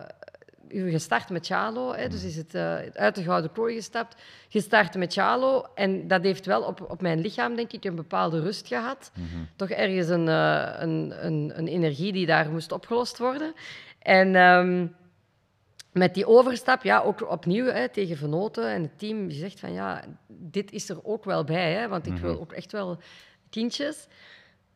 Speaker 2: gestart met Chalo. Hè. Dus is het eh, uit de Gouden Kooi gestapt, gestart met Chalo. En dat heeft wel op, op mijn lichaam, denk ik, een bepaalde rust gehad. Toch ergens een, een, een, een energie die daar moest opgelost worden. En... ehm, met die overstap, ja, ook opnieuw hè, tegen Venoten en het team, die zegt van ja, dit is er ook wel bij, hè, want ik wil ook echt wel kindjes.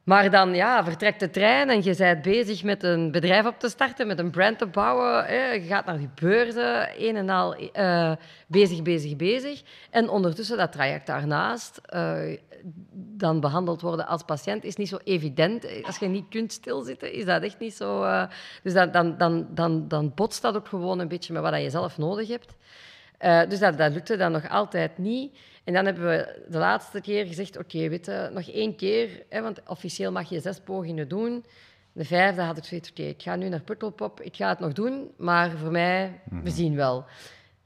Speaker 2: Maar dan ja, vertrekt de trein en je bent bezig met een bedrijf op te starten, met een brand te bouwen. Je gaat naar die beurzen, een en al eh, bezig, bezig, bezig. En ondertussen dat traject daarnaast, eh, dan behandeld worden als patiënt, is niet zo evident. Als je niet kunt stilzitten, is dat echt niet zo. eh, dus dan, dan, dan, dan, dan botst dat ook gewoon een beetje met wat je zelf nodig hebt. Eh, dus dat, dat lukte dan nog altijd niet. En dan hebben we de laatste keer gezegd, oké, weet je, nog één keer, hè, want officieel mag je zes pogingen doen. De vijfde had ik zoiets, oké, ik ga nu naar Pukkelpop, ik ga het nog doen, maar voor mij, we zien wel.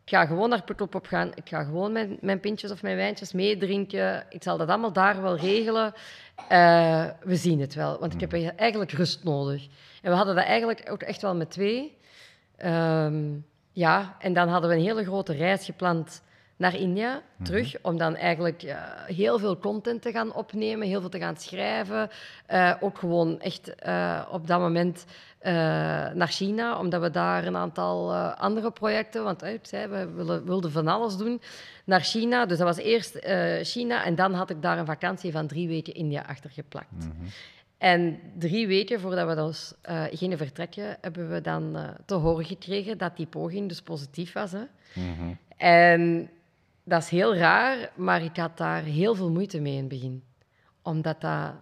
Speaker 2: Ik ga gewoon naar Pukkelpop gaan, ik ga gewoon mijn, mijn pintjes of mijn wijntjes meedrinken, ik zal dat allemaal daar wel regelen. Eh, we zien het wel, want ik heb eigenlijk rust nodig. En we hadden dat eigenlijk ook echt wel met twee. Ehm, ja, en dan hadden we een hele grote reis gepland naar India terug, om dan eigenlijk eh, heel veel content te gaan opnemen, heel veel te gaan schrijven. Eh, ook gewoon echt eh, op dat moment naar China, omdat we daar een aantal andere projecten, want ik zei, we willen, wilden van alles doen, naar China. Dus dat was eerst China en dan had ik daar een vakantie van drie weken India achter geplakt. En drie weken voordat we dus eh gingen vertrekken, hebben we dan eh, te horen gekregen dat die poging dus positief was. Hè? En dat is heel raar, maar ik had daar heel veel moeite mee in het begin. Omdat dat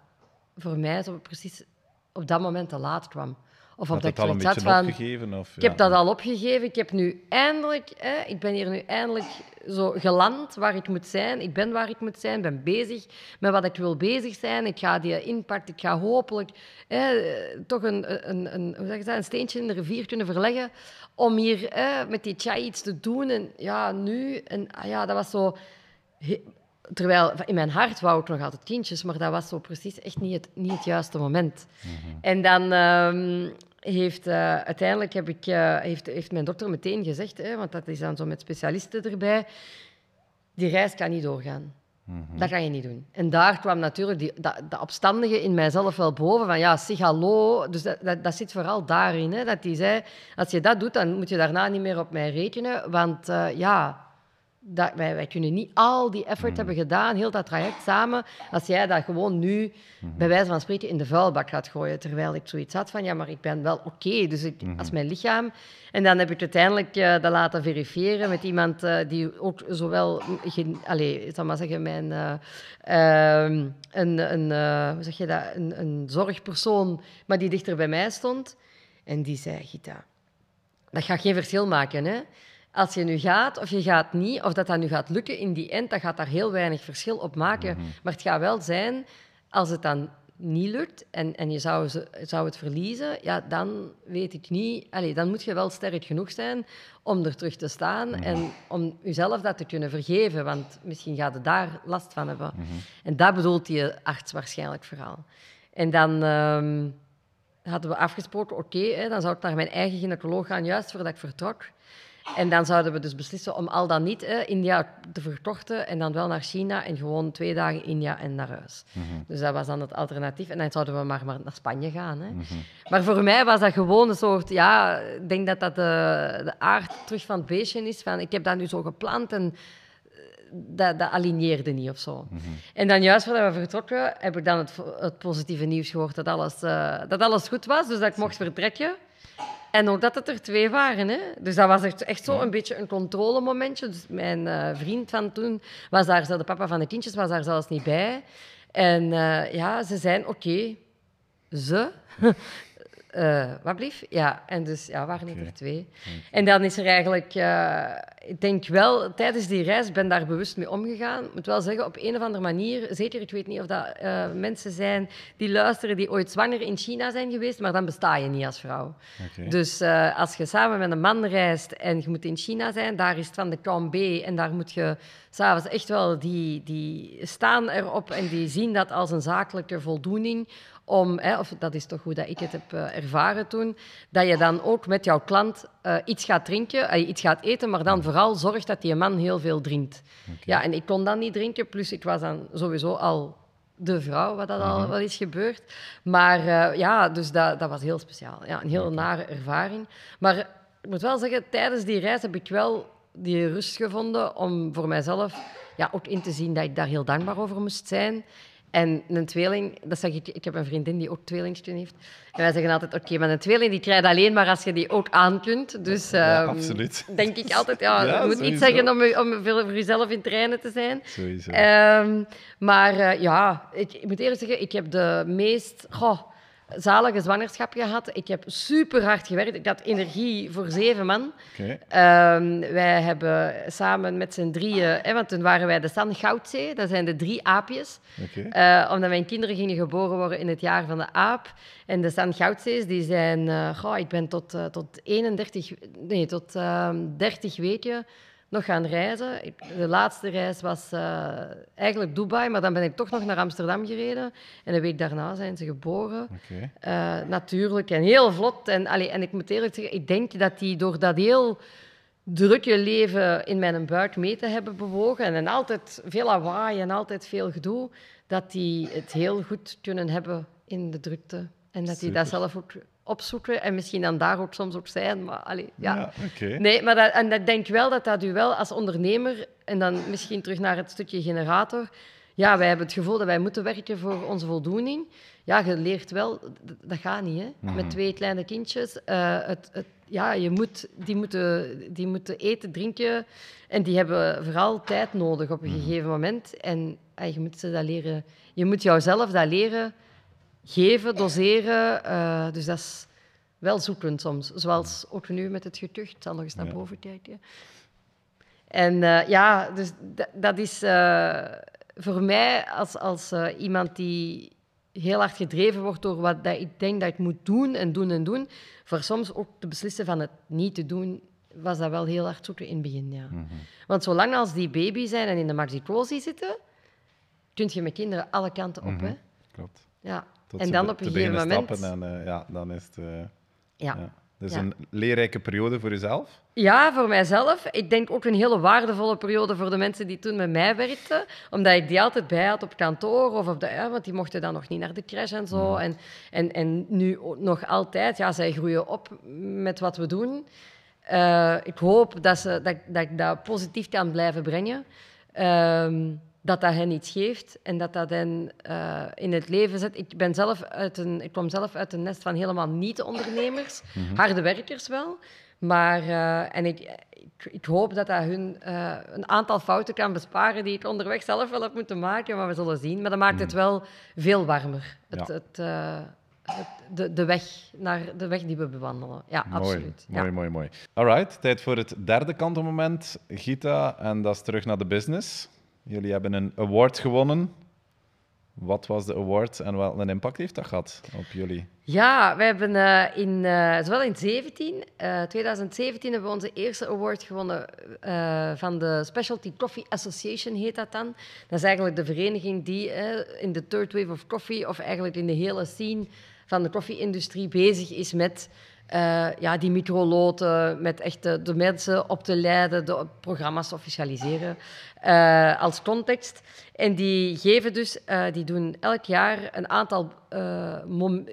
Speaker 2: voor mij zo precies op dat moment te laat kwam. Of
Speaker 1: Had
Speaker 2: omdat
Speaker 1: het al
Speaker 2: ik
Speaker 1: een beetje
Speaker 2: van...
Speaker 1: opgegeven? Of,
Speaker 2: Ik heb dat al opgegeven. Ik heb nu eindelijk, hè, ik ben hier nu eindelijk zo geland waar ik moet zijn. Ik ben waar ik moet zijn, ben bezig met wat ik wil bezig zijn. Ik ga die impact, ik ga hopelijk hè, eh, toch een, een, een, hoe zeg je dat, een steentje in de rivier kunnen verleggen om hier hè, met die chai iets te doen. En ja, nu, en, ah ja, dat was zo... Terwijl in mijn hart wou ik nog altijd kindjes, maar dat was zo precies echt niet het, niet het juiste moment. En dan ehm, heeft uh, uiteindelijk heb ik, uh, heeft, heeft mijn dokter meteen gezegd, hè, want dat is dan zo met specialisten erbij, die reis kan niet doorgaan. Dat ga je niet doen. En daar kwam natuurlijk die, dat, de opstandige in mijzelf wel boven. Van ja, zeg hallo. Dus dat, dat, dat zit vooral daarin. Hè, dat die zei, als je dat doet, dan moet je daarna niet meer op mij rekenen. Want uh, ja, dat, wij, wij, kunnen niet al die effort mm. hebben gedaan, heel dat traject samen, als jij dat gewoon nu, mm. bij wijze van spreken, in de vuilbak gaat gooien. Terwijl ik zoiets had van, ja, maar ik ben wel oké. Okay. Dus ik, mm -hmm. als mijn lichaam... En dan heb ik uiteindelijk uh, dat laten verifiëren met iemand uh, die ook zowel... Allee, ik zal maar zeggen, mijn... Uh, een, een, hoe zeg je dat? Een, een zorgpersoon, maar die dichter bij mij stond. En die zei, Gita, dat gaat geen verschil maken, hè? Als je nu gaat of je gaat niet, of dat dat nu gaat lukken in die end, dat gaat daar heel weinig verschil op maken. Mm -hmm. Maar het gaat wel zijn, als het dan niet lukt en, en je zou, zou het verliezen, ja, dan weet ik niet... Allez, dan moet je wel sterk genoeg zijn om er terug te staan mm -hmm. en om jezelf dat te kunnen vergeven, want misschien gaat je daar last van hebben. Mm -hmm. En dat bedoelt die arts waarschijnlijk vooral. En dan... Um, hadden we afgesproken, oké, okay, dan zou ik naar mijn eigen gynaecoloog gaan, juist voordat ik vertrok. En dan zouden we dus beslissen om al dan niet eh, India te verkorten en dan wel naar China en gewoon twee dagen India en naar huis. Mm -hmm. Dus dat was dan het alternatief. En dan zouden we maar, maar naar Spanje gaan. Hè. Mm -hmm. Maar voor mij was dat gewoon een soort, ja, ik denk dat dat de, de aard terug van het beestje is. Van, ik heb dat nu zo gepland en dat, dat aligneerde niet of zo. Mm -hmm. En dan juist voordat we vertrokken, heb ik dan het, het positieve nieuws gehoord dat alles, uh, dat alles goed was, dus dat ik mocht vertrekken. En ook dat het er twee waren. Hè? Dus dat was echt, echt zo een beetje een controlemomentje. Dus mijn uh, vriend van toen was daar, de papa van de kindjes, was daar zelfs niet bij. En uh, ja, ze zijn oké. Okay. Ze. Uh, wat blief? Ja, en dus ja, waren okay. er twee. Okay. En dan is er eigenlijk, uh, ik denk wel, tijdens die reis ben daar bewust mee omgegaan. Ik moet wel zeggen, op een of andere manier, zeker, ik weet niet of dat uh, mensen zijn die luisteren die ooit zwanger in China zijn geweest, maar dan besta je niet als vrouw. Okay. Dus als je samen met een man reist en je moet in China zijn, daar is het van de Camp B en daar moet je s'avonds echt wel, die, die staan erop en die zien dat als een zakelijke voldoening om, hè, of dat is toch hoe dat ik het heb uh, ervaren toen, dat je dan ook met jouw klant uh, iets gaat drinken, uh, iets gaat eten, maar dan vooral zorgt dat die man heel veel drinkt. Okay. Ja, en ik kon dan niet drinken, plus ik was dan sowieso al de vrouw, wat dat al wel is gebeurd. Maar ja, dus dat, dat was heel speciaal. Ja, een heel okay. nare ervaring. Maar ik moet wel zeggen, tijdens die reis heb ik wel die rust gevonden om voor mijzelf ja, ook in te zien dat ik daar heel dankbaar over moest zijn. En een tweeling, dat zeg ik, ik heb een vriendin die ook tweelingstuen heeft. En wij zeggen altijd, oké, maar een tweeling die krijgt alleen maar als je die ook aan kunt. Dus
Speaker 1: Ja,
Speaker 2: ehm,
Speaker 1: absoluut.
Speaker 2: denk ik altijd, ja,
Speaker 1: Ja,
Speaker 2: je moet
Speaker 1: sowieso.
Speaker 2: niet zeggen om, je- om voor, voor jezelf in trainen te zijn.
Speaker 1: Sowieso.
Speaker 2: Ehm, maar eh, ja, ik, ik moet eerlijk zeggen, ik heb de meest goh, zalige zwangerschap gehad. Ik heb super hard gewerkt. Ik had energie voor zeven man. Ehm, wij hebben samen met z'n drieën, hè, want toen waren wij de San Goudzee, dat zijn de drie aapjes. Eh, omdat mijn kinderen gingen geboren worden in het jaar van de aap. En de San Goudzees, die zijn... goh, ik ben tot, eh, tot 31... Nee, tot ehm 30 weken nog gaan reizen. Ik- de laatste reis was eh, eigenlijk Dubai, maar dan ben ik toch nog naar Amsterdam gereden. En een week daarna zijn ze geboren. Eh, natuurlijk en heel vlot. En, allee, en ik moet eerlijk zeggen, ik denk dat die door dat heel drukke leven in mijn buik mee te hebben bewogen en, en altijd veel lawaai en altijd veel gedoe, dat die het heel goed kunnen hebben in de drukte. En dat die dat zelf ook opzoeken en misschien dan daar ook soms ook zijn. Maar allee, ja.
Speaker 1: Ja.
Speaker 2: Nee, maar dat, en ik denk wel dat dat u wel als ondernemer, en dan misschien terug naar het stukje generator, ja, wij hebben het gevoel dat wij moeten werken voor onze voldoening. Ja, je leert wel, dat gaat niet, hè.
Speaker 1: Mhm.
Speaker 2: Met twee kleine kindjes. eh, het, het, ja, je moet, die, moeten, die moeten eten, drinken. En die hebben vooral tijd nodig op een
Speaker 1: Mhm.
Speaker 2: gegeven moment. En ah, je moet ze dat leren... Je moet jouzelf dat leren geven, doseren. eh, dus dat is wel zoekend soms. Zoals ook nu met het getucht. Ik zal nog eens naar boven kijken. En eh, ja, dus dat is eh, voor mij als, als iemand die heel hard gedreven wordt door wat dat ik denk dat ik moet doen en doen en doen, voor soms ook te beslissen van het niet te doen, was dat wel heel hard zoeken in het begin, ja.
Speaker 1: Mhm.
Speaker 2: Want zolang als die baby zijn en in de maxitosi zitten, kun je met kinderen alle kanten op, hè.
Speaker 1: Klopt.
Speaker 2: Ja.
Speaker 1: Tot
Speaker 2: en dan op een gegeven moment...
Speaker 1: stappen en eh, ja, dan is het... eh,
Speaker 2: ja.
Speaker 1: ja. Dus
Speaker 2: Ja.
Speaker 1: een leerrijke periode voor jezelf.
Speaker 2: Ja, voor mijzelf. Ik denk ook een hele waardevolle periode voor de mensen die toen met mij werkten. Omdat ik die altijd bij had op kantoor. Of op de, ja, want die mochten dan nog niet naar de crash en zo. En, en, en nu nog altijd. Ja, zij groeien op met wat we doen. Eh, ik hoop dat, ze, dat, dat ik dat positief kan blijven brengen. Ehm, dat dat hen iets geeft en dat dat hen eh, in het leven zet. Ik, ben zelf uit een, ik kwam zelf uit een nest van helemaal niet-ondernemers. Harde werkers wel. Maar, eh, en ik, ik, ik hoop dat dat hun eh, een aantal fouten kan besparen die ik onderweg zelf wel heb moeten maken, maar we zullen zien. Maar dat maakt het wel veel warmer, het,
Speaker 1: Ja.
Speaker 2: het, het- de, de, weg naar de weg die we bewandelen. Ja, absoluut.
Speaker 1: Mooi,
Speaker 2: ja.
Speaker 1: mooi, mooi. Alright, tijd voor het derde kantelmoment, Gita. En dat is terug naar de business. Jullie hebben een award gewonnen. Wat was de award en wat een impact heeft dat gehad op jullie?
Speaker 2: Ja, we hebben eh, in, eh, zowel in 17, eh, 2017 hebben we onze eerste award gewonnen eh, van de Specialty Coffee Association, heet dat dan. Dat is eigenlijk de vereniging die in de third wave of coffee, of eigenlijk in de hele scene van de koffie-industrie bezig is met eh, ja, die microloten, met echt de, de mensen op te leiden, de programma's te officialiseren eh, als context. En die geven dus, eh, die doen elk jaar een aantal,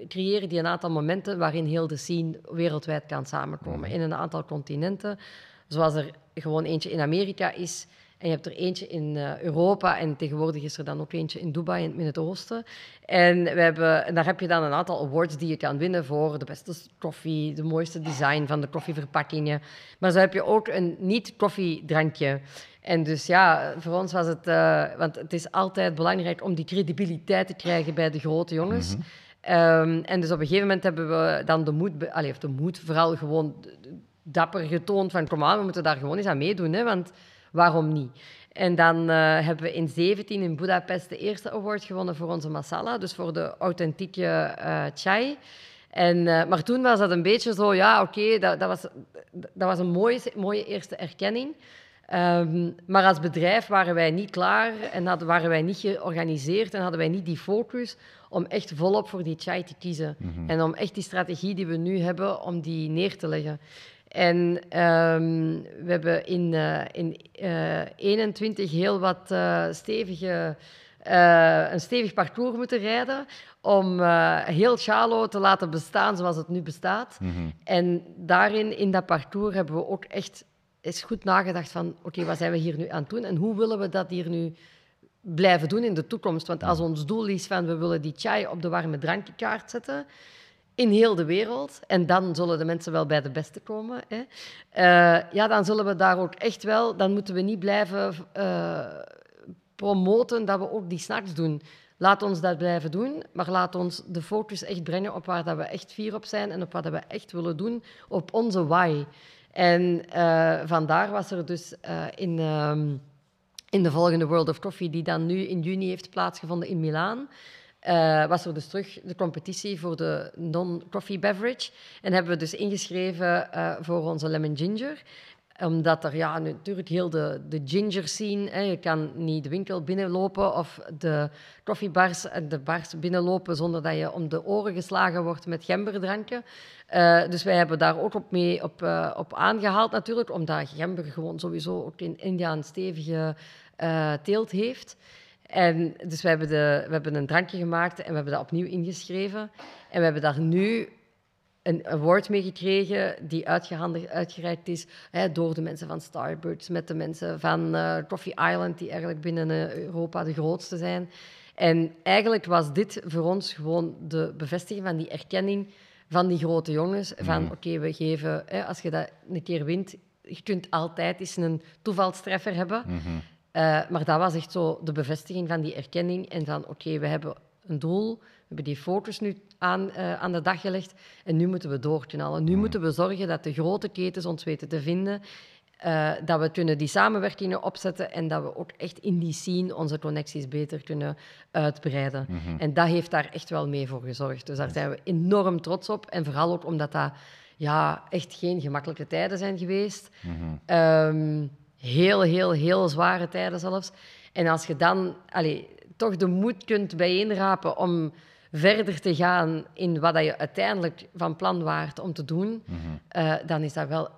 Speaker 2: creëren die een aantal momenten waarin heel de scene wereldwijd kan samenkomen. In een aantal continenten, zoals er gewoon eentje in Amerika is. En je hebt er eentje in eh, Europa en tegenwoordig is er dan ook eentje in Dubai in het Midden-Oosten. En, we hebben, en daar heb je dan een aantal awards die je kan winnen voor de beste koffie, de mooiste design van de koffieverpakkingen. Maar zo heb je ook een niet-koffiedrankje. En dus ja, voor ons was het... eh, want het is altijd belangrijk om die credibiliteit te krijgen bij de grote jongens. Ehm, en dus op een gegeven moment hebben we dan de moed... Allee, of de moed, vooral gewoon dapper getoond van... Kom aan, we moeten daar gewoon eens aan meedoen, hè, want waarom niet? En dan eh, hebben we in 17 in Budapest de eerste award gewonnen voor onze masala, dus voor de authentieke eh, chai. En, eh, maar toen was dat een beetje zo, ja, oké, dat, dat, was, dat was een mooie, mooie eerste erkenning. Ehm, maar als bedrijf waren wij niet klaar en hadden, waren wij niet georganiseerd en hadden wij niet die focus om echt volop voor die chai te kiezen. En om echt die strategie die we nu hebben, om die neer te leggen. En ehm, we hebben in, eh in eh 21 heel wat eh, stevige, eh, een stevig parcours moeten rijden om eh, heel Chalo te laten bestaan zoals het nu bestaat. En daarin, in dat parcours, hebben we ook echt eens goed nagedacht van oké, wat zijn we hier nu aan het doen en hoe willen we dat hier nu blijven doen in de toekomst. Want als ons doel is van we willen die chai op de warme drankkaart zetten in heel de wereld, en dan zullen de mensen wel bij de beste komen, hè, eh, ja, dan zullen we daar ook echt wel, dan moeten we niet blijven uh, promoten dat we ook die snacks doen. Laat ons dat blijven doen, maar laat ons de focus echt brengen op waar dat we echt fier op zijn en op wat dat we echt willen doen, op onze why. En uh, vandaar was er dus in... Ehm, in de volgende World of Coffee, die dan nu in juni heeft plaatsgevonden in Milaan. Uh, was er dus terug de competitie voor de non-coffee beverage. En hebben we dus ingeschreven uh, voor onze lemon ginger omdat er ja, natuurlijk heel de, de ginger scene, hè, je kan niet de winkel binnenlopen of de koffiebars en de bars binnenlopen zonder dat je om de oren geslagen wordt met gemberdranken. Dus wij hebben daar ook op mee op, op aangehaald natuurlijk, omdat gember gewoon sowieso ook in India een stevige teelt heeft. En dus we hebben, de, we hebben een drankje gemaakt en we hebben dat opnieuw ingeschreven. En we hebben daar nu een award mee gekregen die uitgereikt is hè, door de mensen van Starbucks, met de mensen van uh, Coffee Island, die eigenlijk binnen uh, Europa de grootste zijn. En eigenlijk was dit voor ons gewoon de bevestiging van die erkenning van die grote jongens. Van mm. oké, we geven, hè, als je dat een keer wint, je kunt altijd eens een toevalstreffer hebben. Mm -hmm. Uh, maar dat was echt zo de bevestiging van die erkenning en van oké, we hebben een doel, we hebben die foto's nu aan, uh, aan de dag gelegd en nu moeten we doorknallen. Nu mm. moeten we zorgen dat de grote ketens ons weten te vinden, uh, dat we kunnen die samenwerkingen opzetten en dat we ook echt in die scene onze connecties beter kunnen uitbreiden. Mm -hmm. En dat heeft daar echt wel mee voor gezorgd. Dus daar zijn we enorm trots op en vooral ook omdat dat ja, echt geen gemakkelijke tijden zijn geweest. Mm -hmm. um, heel, heel, heel zware tijden zelfs. En als je dan allee, toch de moed kunt bijeenrapen om verder te gaan in wat je uiteindelijk van plan waart om te doen, mm -hmm. uh, dan is dat wel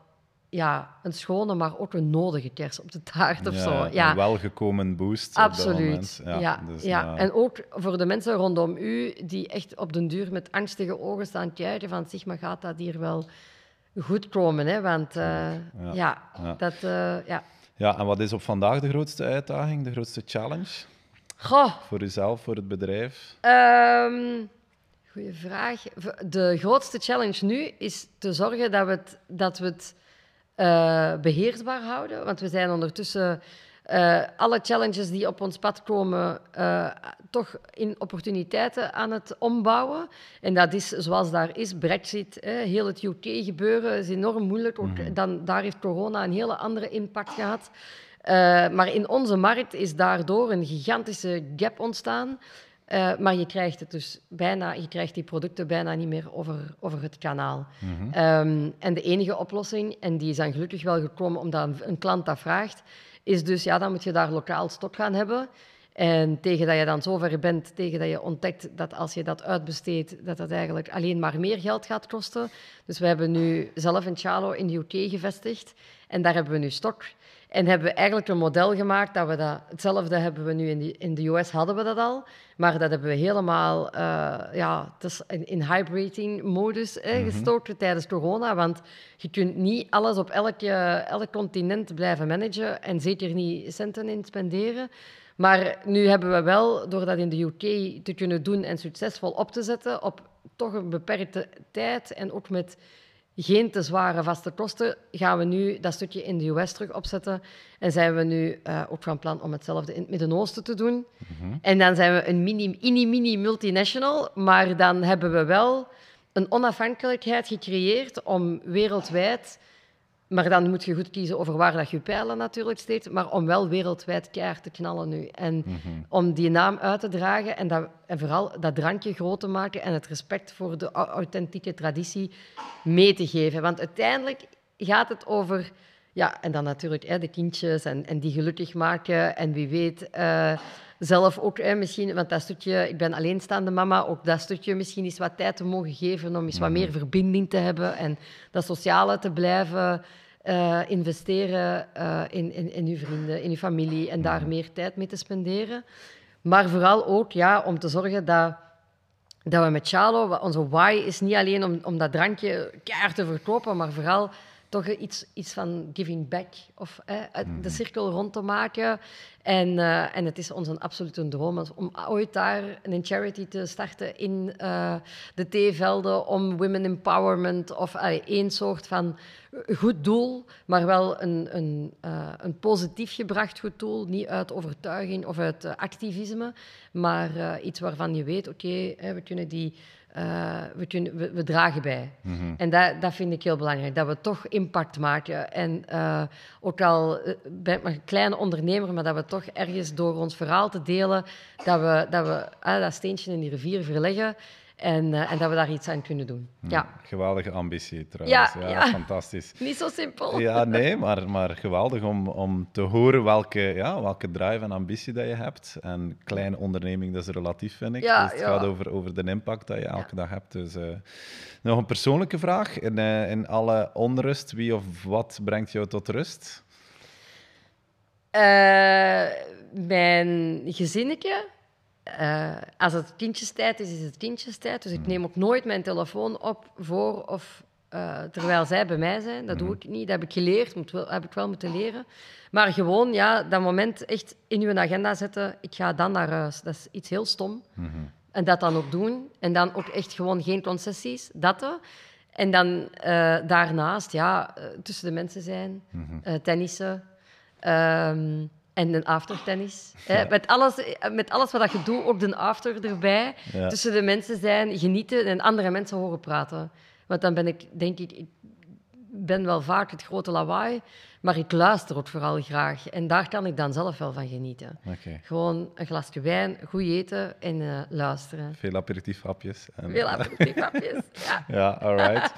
Speaker 2: ja, een schone, maar ook een nodige kers op de taart of
Speaker 1: ja,
Speaker 2: zo. Ja,
Speaker 1: een welgekomen boost.
Speaker 2: Absoluut.
Speaker 1: Ja,
Speaker 2: ja,
Speaker 1: dus,
Speaker 2: ja. En ook voor de mensen rondom u die echt op den duur met angstige ogen staan kijken van zich, maar gaat dat hier wel goed komen? Hè? Want uh, ja. dat... Uh, ja.
Speaker 1: Ja, en wat is op vandaag de grootste uitdaging, de grootste challenge?
Speaker 2: Goh.
Speaker 1: Voor uzelf, voor het bedrijf?
Speaker 2: Um, goeie vraag. De grootste challenge nu is te zorgen dat we het, dat we het uh, beheersbaar houden. Want we zijn ondertussen uh, alle challenges die op ons pad komen, uh, toch in opportuniteiten aan het ombouwen. En dat is zoals daar is, Brexit, hè, heel het UK-gebeuren is enorm moeilijk. Ook, mm. dan, daar heeft corona een hele andere impact gehad. Uh, maar in onze markt is daardoor een gigantische gap ontstaan. Uh, maar je krijgt het dus bijna, je krijgt die producten bijna niet meer over, over het kanaal. Mm -hmm. um, en de enige oplossing, en die is dan gelukkig wel gekomen omdat een, een, klant dat vraagt, is dus ja, dan moet je daar lokaal stok gaan hebben. En tegen dat je dan zover bent, tegen dat je ontdekt dat als je dat uitbesteedt, dat dat eigenlijk alleen maar meer geld gaat kosten. Dus we hebben nu zelf een Chalo in de UK gevestigd en daar hebben we nu stok. En hebben we eigenlijk een model gemaakt dat we dat... Hetzelfde hebben we nu in de, in de US, hadden we dat al. Maar dat hebben we helemaal uh, ja, in, in hybriding-modus eh, gestoken mm -hmm. tijdens corona. Want je kunt niet alles op elke, elk continent blijven managen en zeker niet centen in spenderen. Maar nu hebben we wel, door dat in de UK te kunnen doen en succesvol op te zetten, op toch een beperkte tijd en ook met geen te zware vaste kosten, gaan we nu dat stukje in de US terug opzetten. En zijn we nu uh, ook van plan om hetzelfde in het Midden-Oosten te doen. Mm -hmm. En dan zijn we een mini-mini multinational, maar dan hebben we wel een onafhankelijkheid gecreëerd om wereldwijd maar dan moet je goed kiezen over waar dat je pijlen natuurlijk steekt, maar om wel wereldwijd keihard te knallen nu. En mm -hmm. om die naam uit te dragen en, dat, en vooral dat drankje groot te maken en het respect voor de authentieke traditie mee te geven. Want uiteindelijk gaat het over... Ja, en dan natuurlijk hè, de kindjes en, en die gelukkig maken en wie weet... Uh, zelf ook hè, misschien, want dat stukje, ik ben alleenstaande mama, ook dat stukje misschien eens wat tijd te mogen geven om eens wat meer verbinding te hebben en dat sociale te blijven uh, investeren uh, in, in, in uw vrienden, in uw familie en daar meer tijd mee te spenderen. Maar vooral ook ja, om te zorgen dat, dat we met Chalo, onze why is niet alleen om, om dat drankje keihard te verkopen, maar vooral toch iets, iets van giving back of de cirkel rond te maken. En, eh, en het is ons een absolute droom om ooit daar een charity te starten in uh, de theevelden om women empowerment of één soort van goed doel, maar wel een, een, uh, een positief gebracht goed doel. Niet uit overtuiging of uit activisme, maar iets waarvan je weet, oké, we kunnen die uh, we, kunnen, we, we, dragen bij. Mhm. En dat, dat vind ik heel belangrijk, dat we toch impact maken. En uh, ook al uh, ben ik maar een kleine ondernemer, maar dat we toch ergens door ons verhaal te delen, dat we dat, we, dat steentje in die rivier verleggen. En, uh, en, dat we daar iets aan kunnen doen. Hmm, ja.
Speaker 1: Geweldige ambitie trouwens. Ja, ja, fantastisch.
Speaker 2: Niet zo simpel.
Speaker 1: Ja, nee, maar, maar geweldig om, om te horen welke, ja, welke drive en ambitie dat je hebt. En kleine onderneming, dat is relatief, vind ik. Ja, dus het gaat over, over de impact dat je elke dag hebt. Dus uh, nog een persoonlijke vraag. In, uh, in alle onrust, wie of wat brengt jou tot rust?
Speaker 2: mijn gezinnetje uh, als het kindjestijd is, is het kindjestijd. Dus ik neem ook nooit mijn telefoon op voor of uh, terwijl zij bij mij zijn. Dat doe ik niet. Dat heb ik geleerd, moet wel, heb ik wel moeten leren. Maar gewoon, ja, dat moment echt in uw agenda zetten. Ik ga dan naar huis. Dat is iets heel stom. Mm En dat dan ook doen. En dan ook echt gewoon geen concessies. Dat. En dan uh, daarnaast, ja, tussen de mensen zijn. Mm tennissen. Um, en een aftertennis. Ja. Met, alles, met alles wat je doet, ook de after erbij. Tussen de mensen zijn, genieten en andere mensen horen praten. Want dan ben ik, denk ik, ik ben wel vaak het grote lawaai, maar ik luister ook vooral graag. En daar kan ik dan zelf wel van genieten. Gewoon een glasje wijn, goed eten en uh, luisteren.
Speaker 1: Veel aperitiefhapjes.
Speaker 2: En... Veel aperitiefhapjes, ja.
Speaker 1: ja, alright.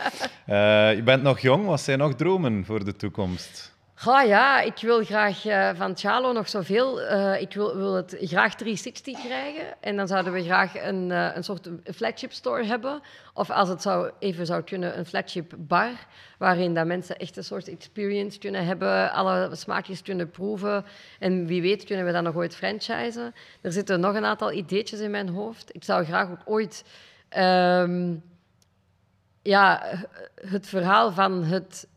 Speaker 1: Uh, je bent nog jong, wat zijn nog dromen voor de toekomst?
Speaker 2: Ja, ik wil graag uh, van Chalo nog zoveel. Uh, ik wil, wil het graag 360 krijgen. En dan zouden we graag een, uh, een soort flagship store hebben. Of als het zou, even zou kunnen, een flagship bar. Waarin dat mensen echt een soort experience kunnen hebben. Alle smaakjes kunnen proeven. En wie weet kunnen we dan nog ooit franchisen. Er zitten nog een aantal ideetjes in mijn hoofd. Ik zou graag ook ooit... Um, ja, het verhaal van het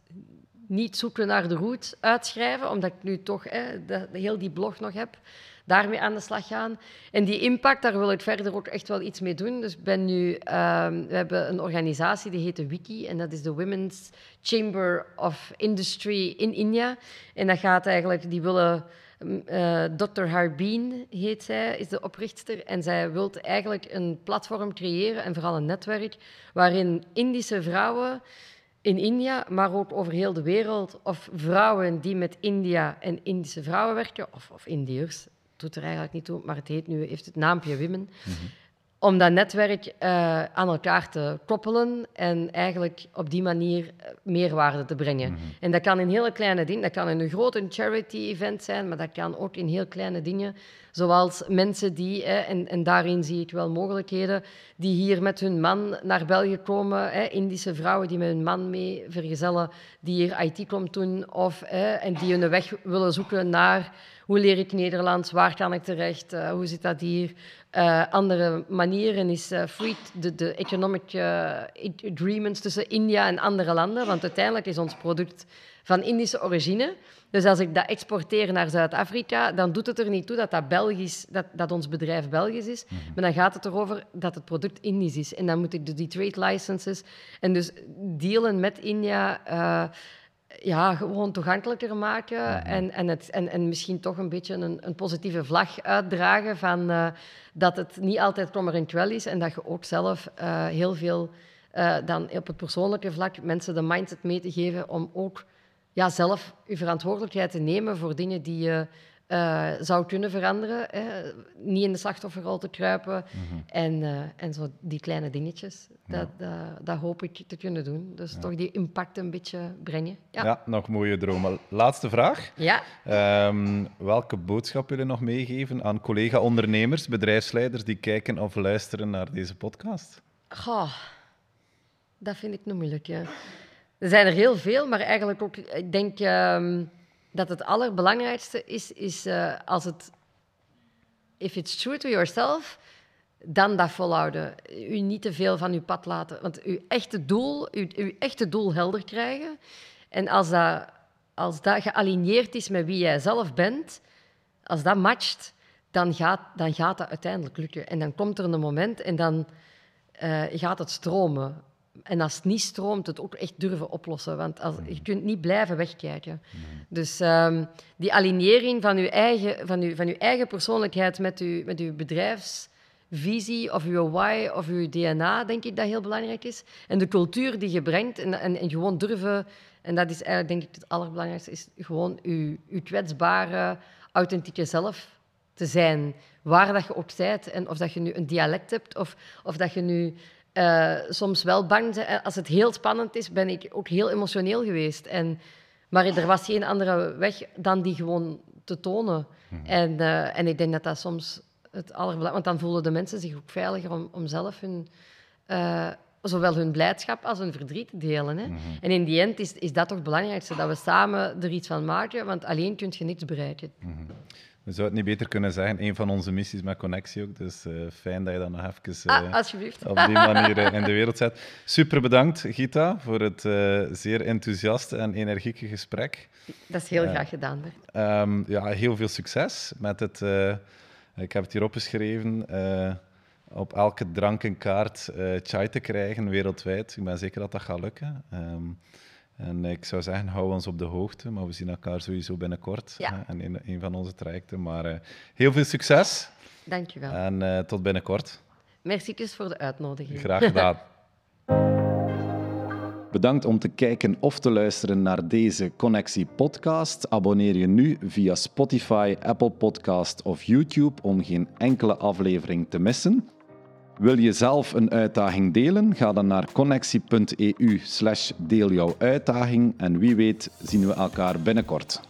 Speaker 2: niet zoeken naar de roots uitschrijven, omdat ik nu toch hè, de, heel die blog nog heb, daarmee aan de slag gaan. En die impact, daar wil ik verder ook echt wel iets mee doen. Dus ben nu, um, we hebben een organisatie die heet de Wiki, en dat is de Women's Chamber of Industry in India. En dat gaat eigenlijk, die willen... Uh, Dr. Harbeen heet zij, is de oprichter. En zij wil eigenlijk een platform creëren en vooral een netwerk waarin Indische vrouwen in India, maar ook over heel de wereld, of vrouwen die met India en Indische vrouwen werken, of, of Indiërs, doet er eigenlijk niet toe, maar het heet nu, heeft het naampje Women, mhm. Om dat netwerk uh, aan elkaar te koppelen en eigenlijk op die manier eh, meerwaarde te brengen. Mhm. En dat kan in hele kleine dingen, dat kan in een grote charity-event zijn, maar dat kan ook in heel kleine dingen Zoals mensen die, hè, en, en daarin zie ik wel mogelijkheden, die hier met hun man naar België komen, hè, Indische vrouwen die met hun man mee vergezellen, die hier IT komt doen, of, hè, en die hun weg willen zoeken naar hoe leer ik Nederlands, waar kan ik terecht, uh, hoe zit dat hier. Uh, andere manieren is uh, free, de, de economic agreements tussen India en andere landen, want uiteindelijk is ons product van Indische origine. Dus als ik dat exporteer naar Zuid-Afrika, dan doet het er niet toe dat, dat, Belgisch, dat, dat ons bedrijf Belgisch is. Mhm. Maar dan gaat het erover dat het product Indisch is. En dan moet ik de, die trade licenses en dus dealen met India... Ja, gewoon toegankelijker maken mhm. en, en, het, en, en misschien toch een beetje een, een positieve vlag uitdragen van uh, dat het niet altijd kommer en kwel is en dat je ook zelf uh, heel veel uh, dan op het persoonlijke vlak mensen de mindset mee te geven om ook ja, zelf je verantwoordelijkheid te nemen voor dingen die je uh, zou kunnen veranderen. Hè. Niet in de slachtofferrol te kruipen. Mhm. en, uh, en zo die kleine dingetjes. Dat, ja. dat, hoop ik te kunnen doen. Dus toch die impact een beetje brengen.
Speaker 1: Ja, ja nog mooie dromen. Laatste vraag.
Speaker 2: Ja.
Speaker 1: Um, welke boodschap willen nog meegeven aan collega-ondernemers, bedrijfsleiders die kijken of luisteren naar deze podcast?
Speaker 2: Goh, dat vind ik nog moeilijk. Er zijn er heel veel, maar eigenlijk ook, ik denk um, dat het allerbelangrijkste is, is uh, als het, if it's true to yourself, dan dat volhouden. U niet te veel van uw pad laten. Want uw echte doel, uw, uw echte doel helder krijgen. En als dat, als dat gealigneerd is met wie jij zelf bent, als dat matcht, dan gaat, dan gaat dat uiteindelijk lukken. En dan komt er een moment en dan uh, gaat het stromen. En als het niet stroomt, het ook echt durven oplossen. Want als, je kunt niet blijven wegkijken. Dus um, die alignering van je eigen, van uw, van uw eigen persoonlijkheid met uw, met uw bedrijfsvisie of uw why of uw DNA, denk ik dat heel belangrijk is. En de cultuur die je brengt en, en, en gewoon durven... En dat is eigenlijk, denk ik, het allerbelangrijkste, is gewoon uw, uw kwetsbare, authentieke zelf te zijn. Waar dat je ook bent. En of dat je nu een dialect hebt of, of dat je nu uh, soms wel bang bent. Als het heel spannend is, ben ik ook heel emotioneel geweest. En, maar er was geen andere weg dan die gewoon te tonen. Mhm. en, uh, en ik denk dat dat soms het allerbelangrijkste... Want dan voelen de mensen zich ook veiliger om, om zelf hun... Uh, zowel hun blijdschap als hun verdriet te delen. Hè. Mm -hmm. En in die end is, is dat toch het belangrijkste, dat we samen er iets van maken, want alleen kun je niks bereiken. Mm -hmm.
Speaker 1: We zouden het niet beter kunnen zeggen. Een van onze missies met Connectie ook. Dus uh, fijn dat je dat nog even uh,
Speaker 2: ah, alsjeblieft.
Speaker 1: op die manier uh, in de wereld zet. Super bedankt, Gita, voor het zeer enthousiaste en energieke gesprek.
Speaker 2: Dat is heel graag gedaan, Bert.
Speaker 1: Um, ja, heel veel succes met het... ik heb het hier opgeschreven. op elke drankenkaart chai te krijgen wereldwijd. Ik ben zeker dat dat gaat lukken. Um, en ik zou zeggen, hou ons op de hoogte, maar we zien elkaar sowieso binnenkort
Speaker 2: ja.
Speaker 1: en in een van onze trajecten. Maar uh, heel veel succes.
Speaker 2: Dankjewel.
Speaker 1: En uh, tot binnenkort.
Speaker 2: Merci voor de uitnodiging.
Speaker 1: Graag gedaan.
Speaker 3: Bedankt om te kijken of te luisteren naar deze Connectie podcast. Abonneer je nu via Spotify, Apple Podcast of YouTube om geen enkele aflevering te missen. Wil je zelf een uitdaging delen? Ga dan naar connectie.eu slash deel jouw uitdaging en wie weet zien we elkaar binnenkort.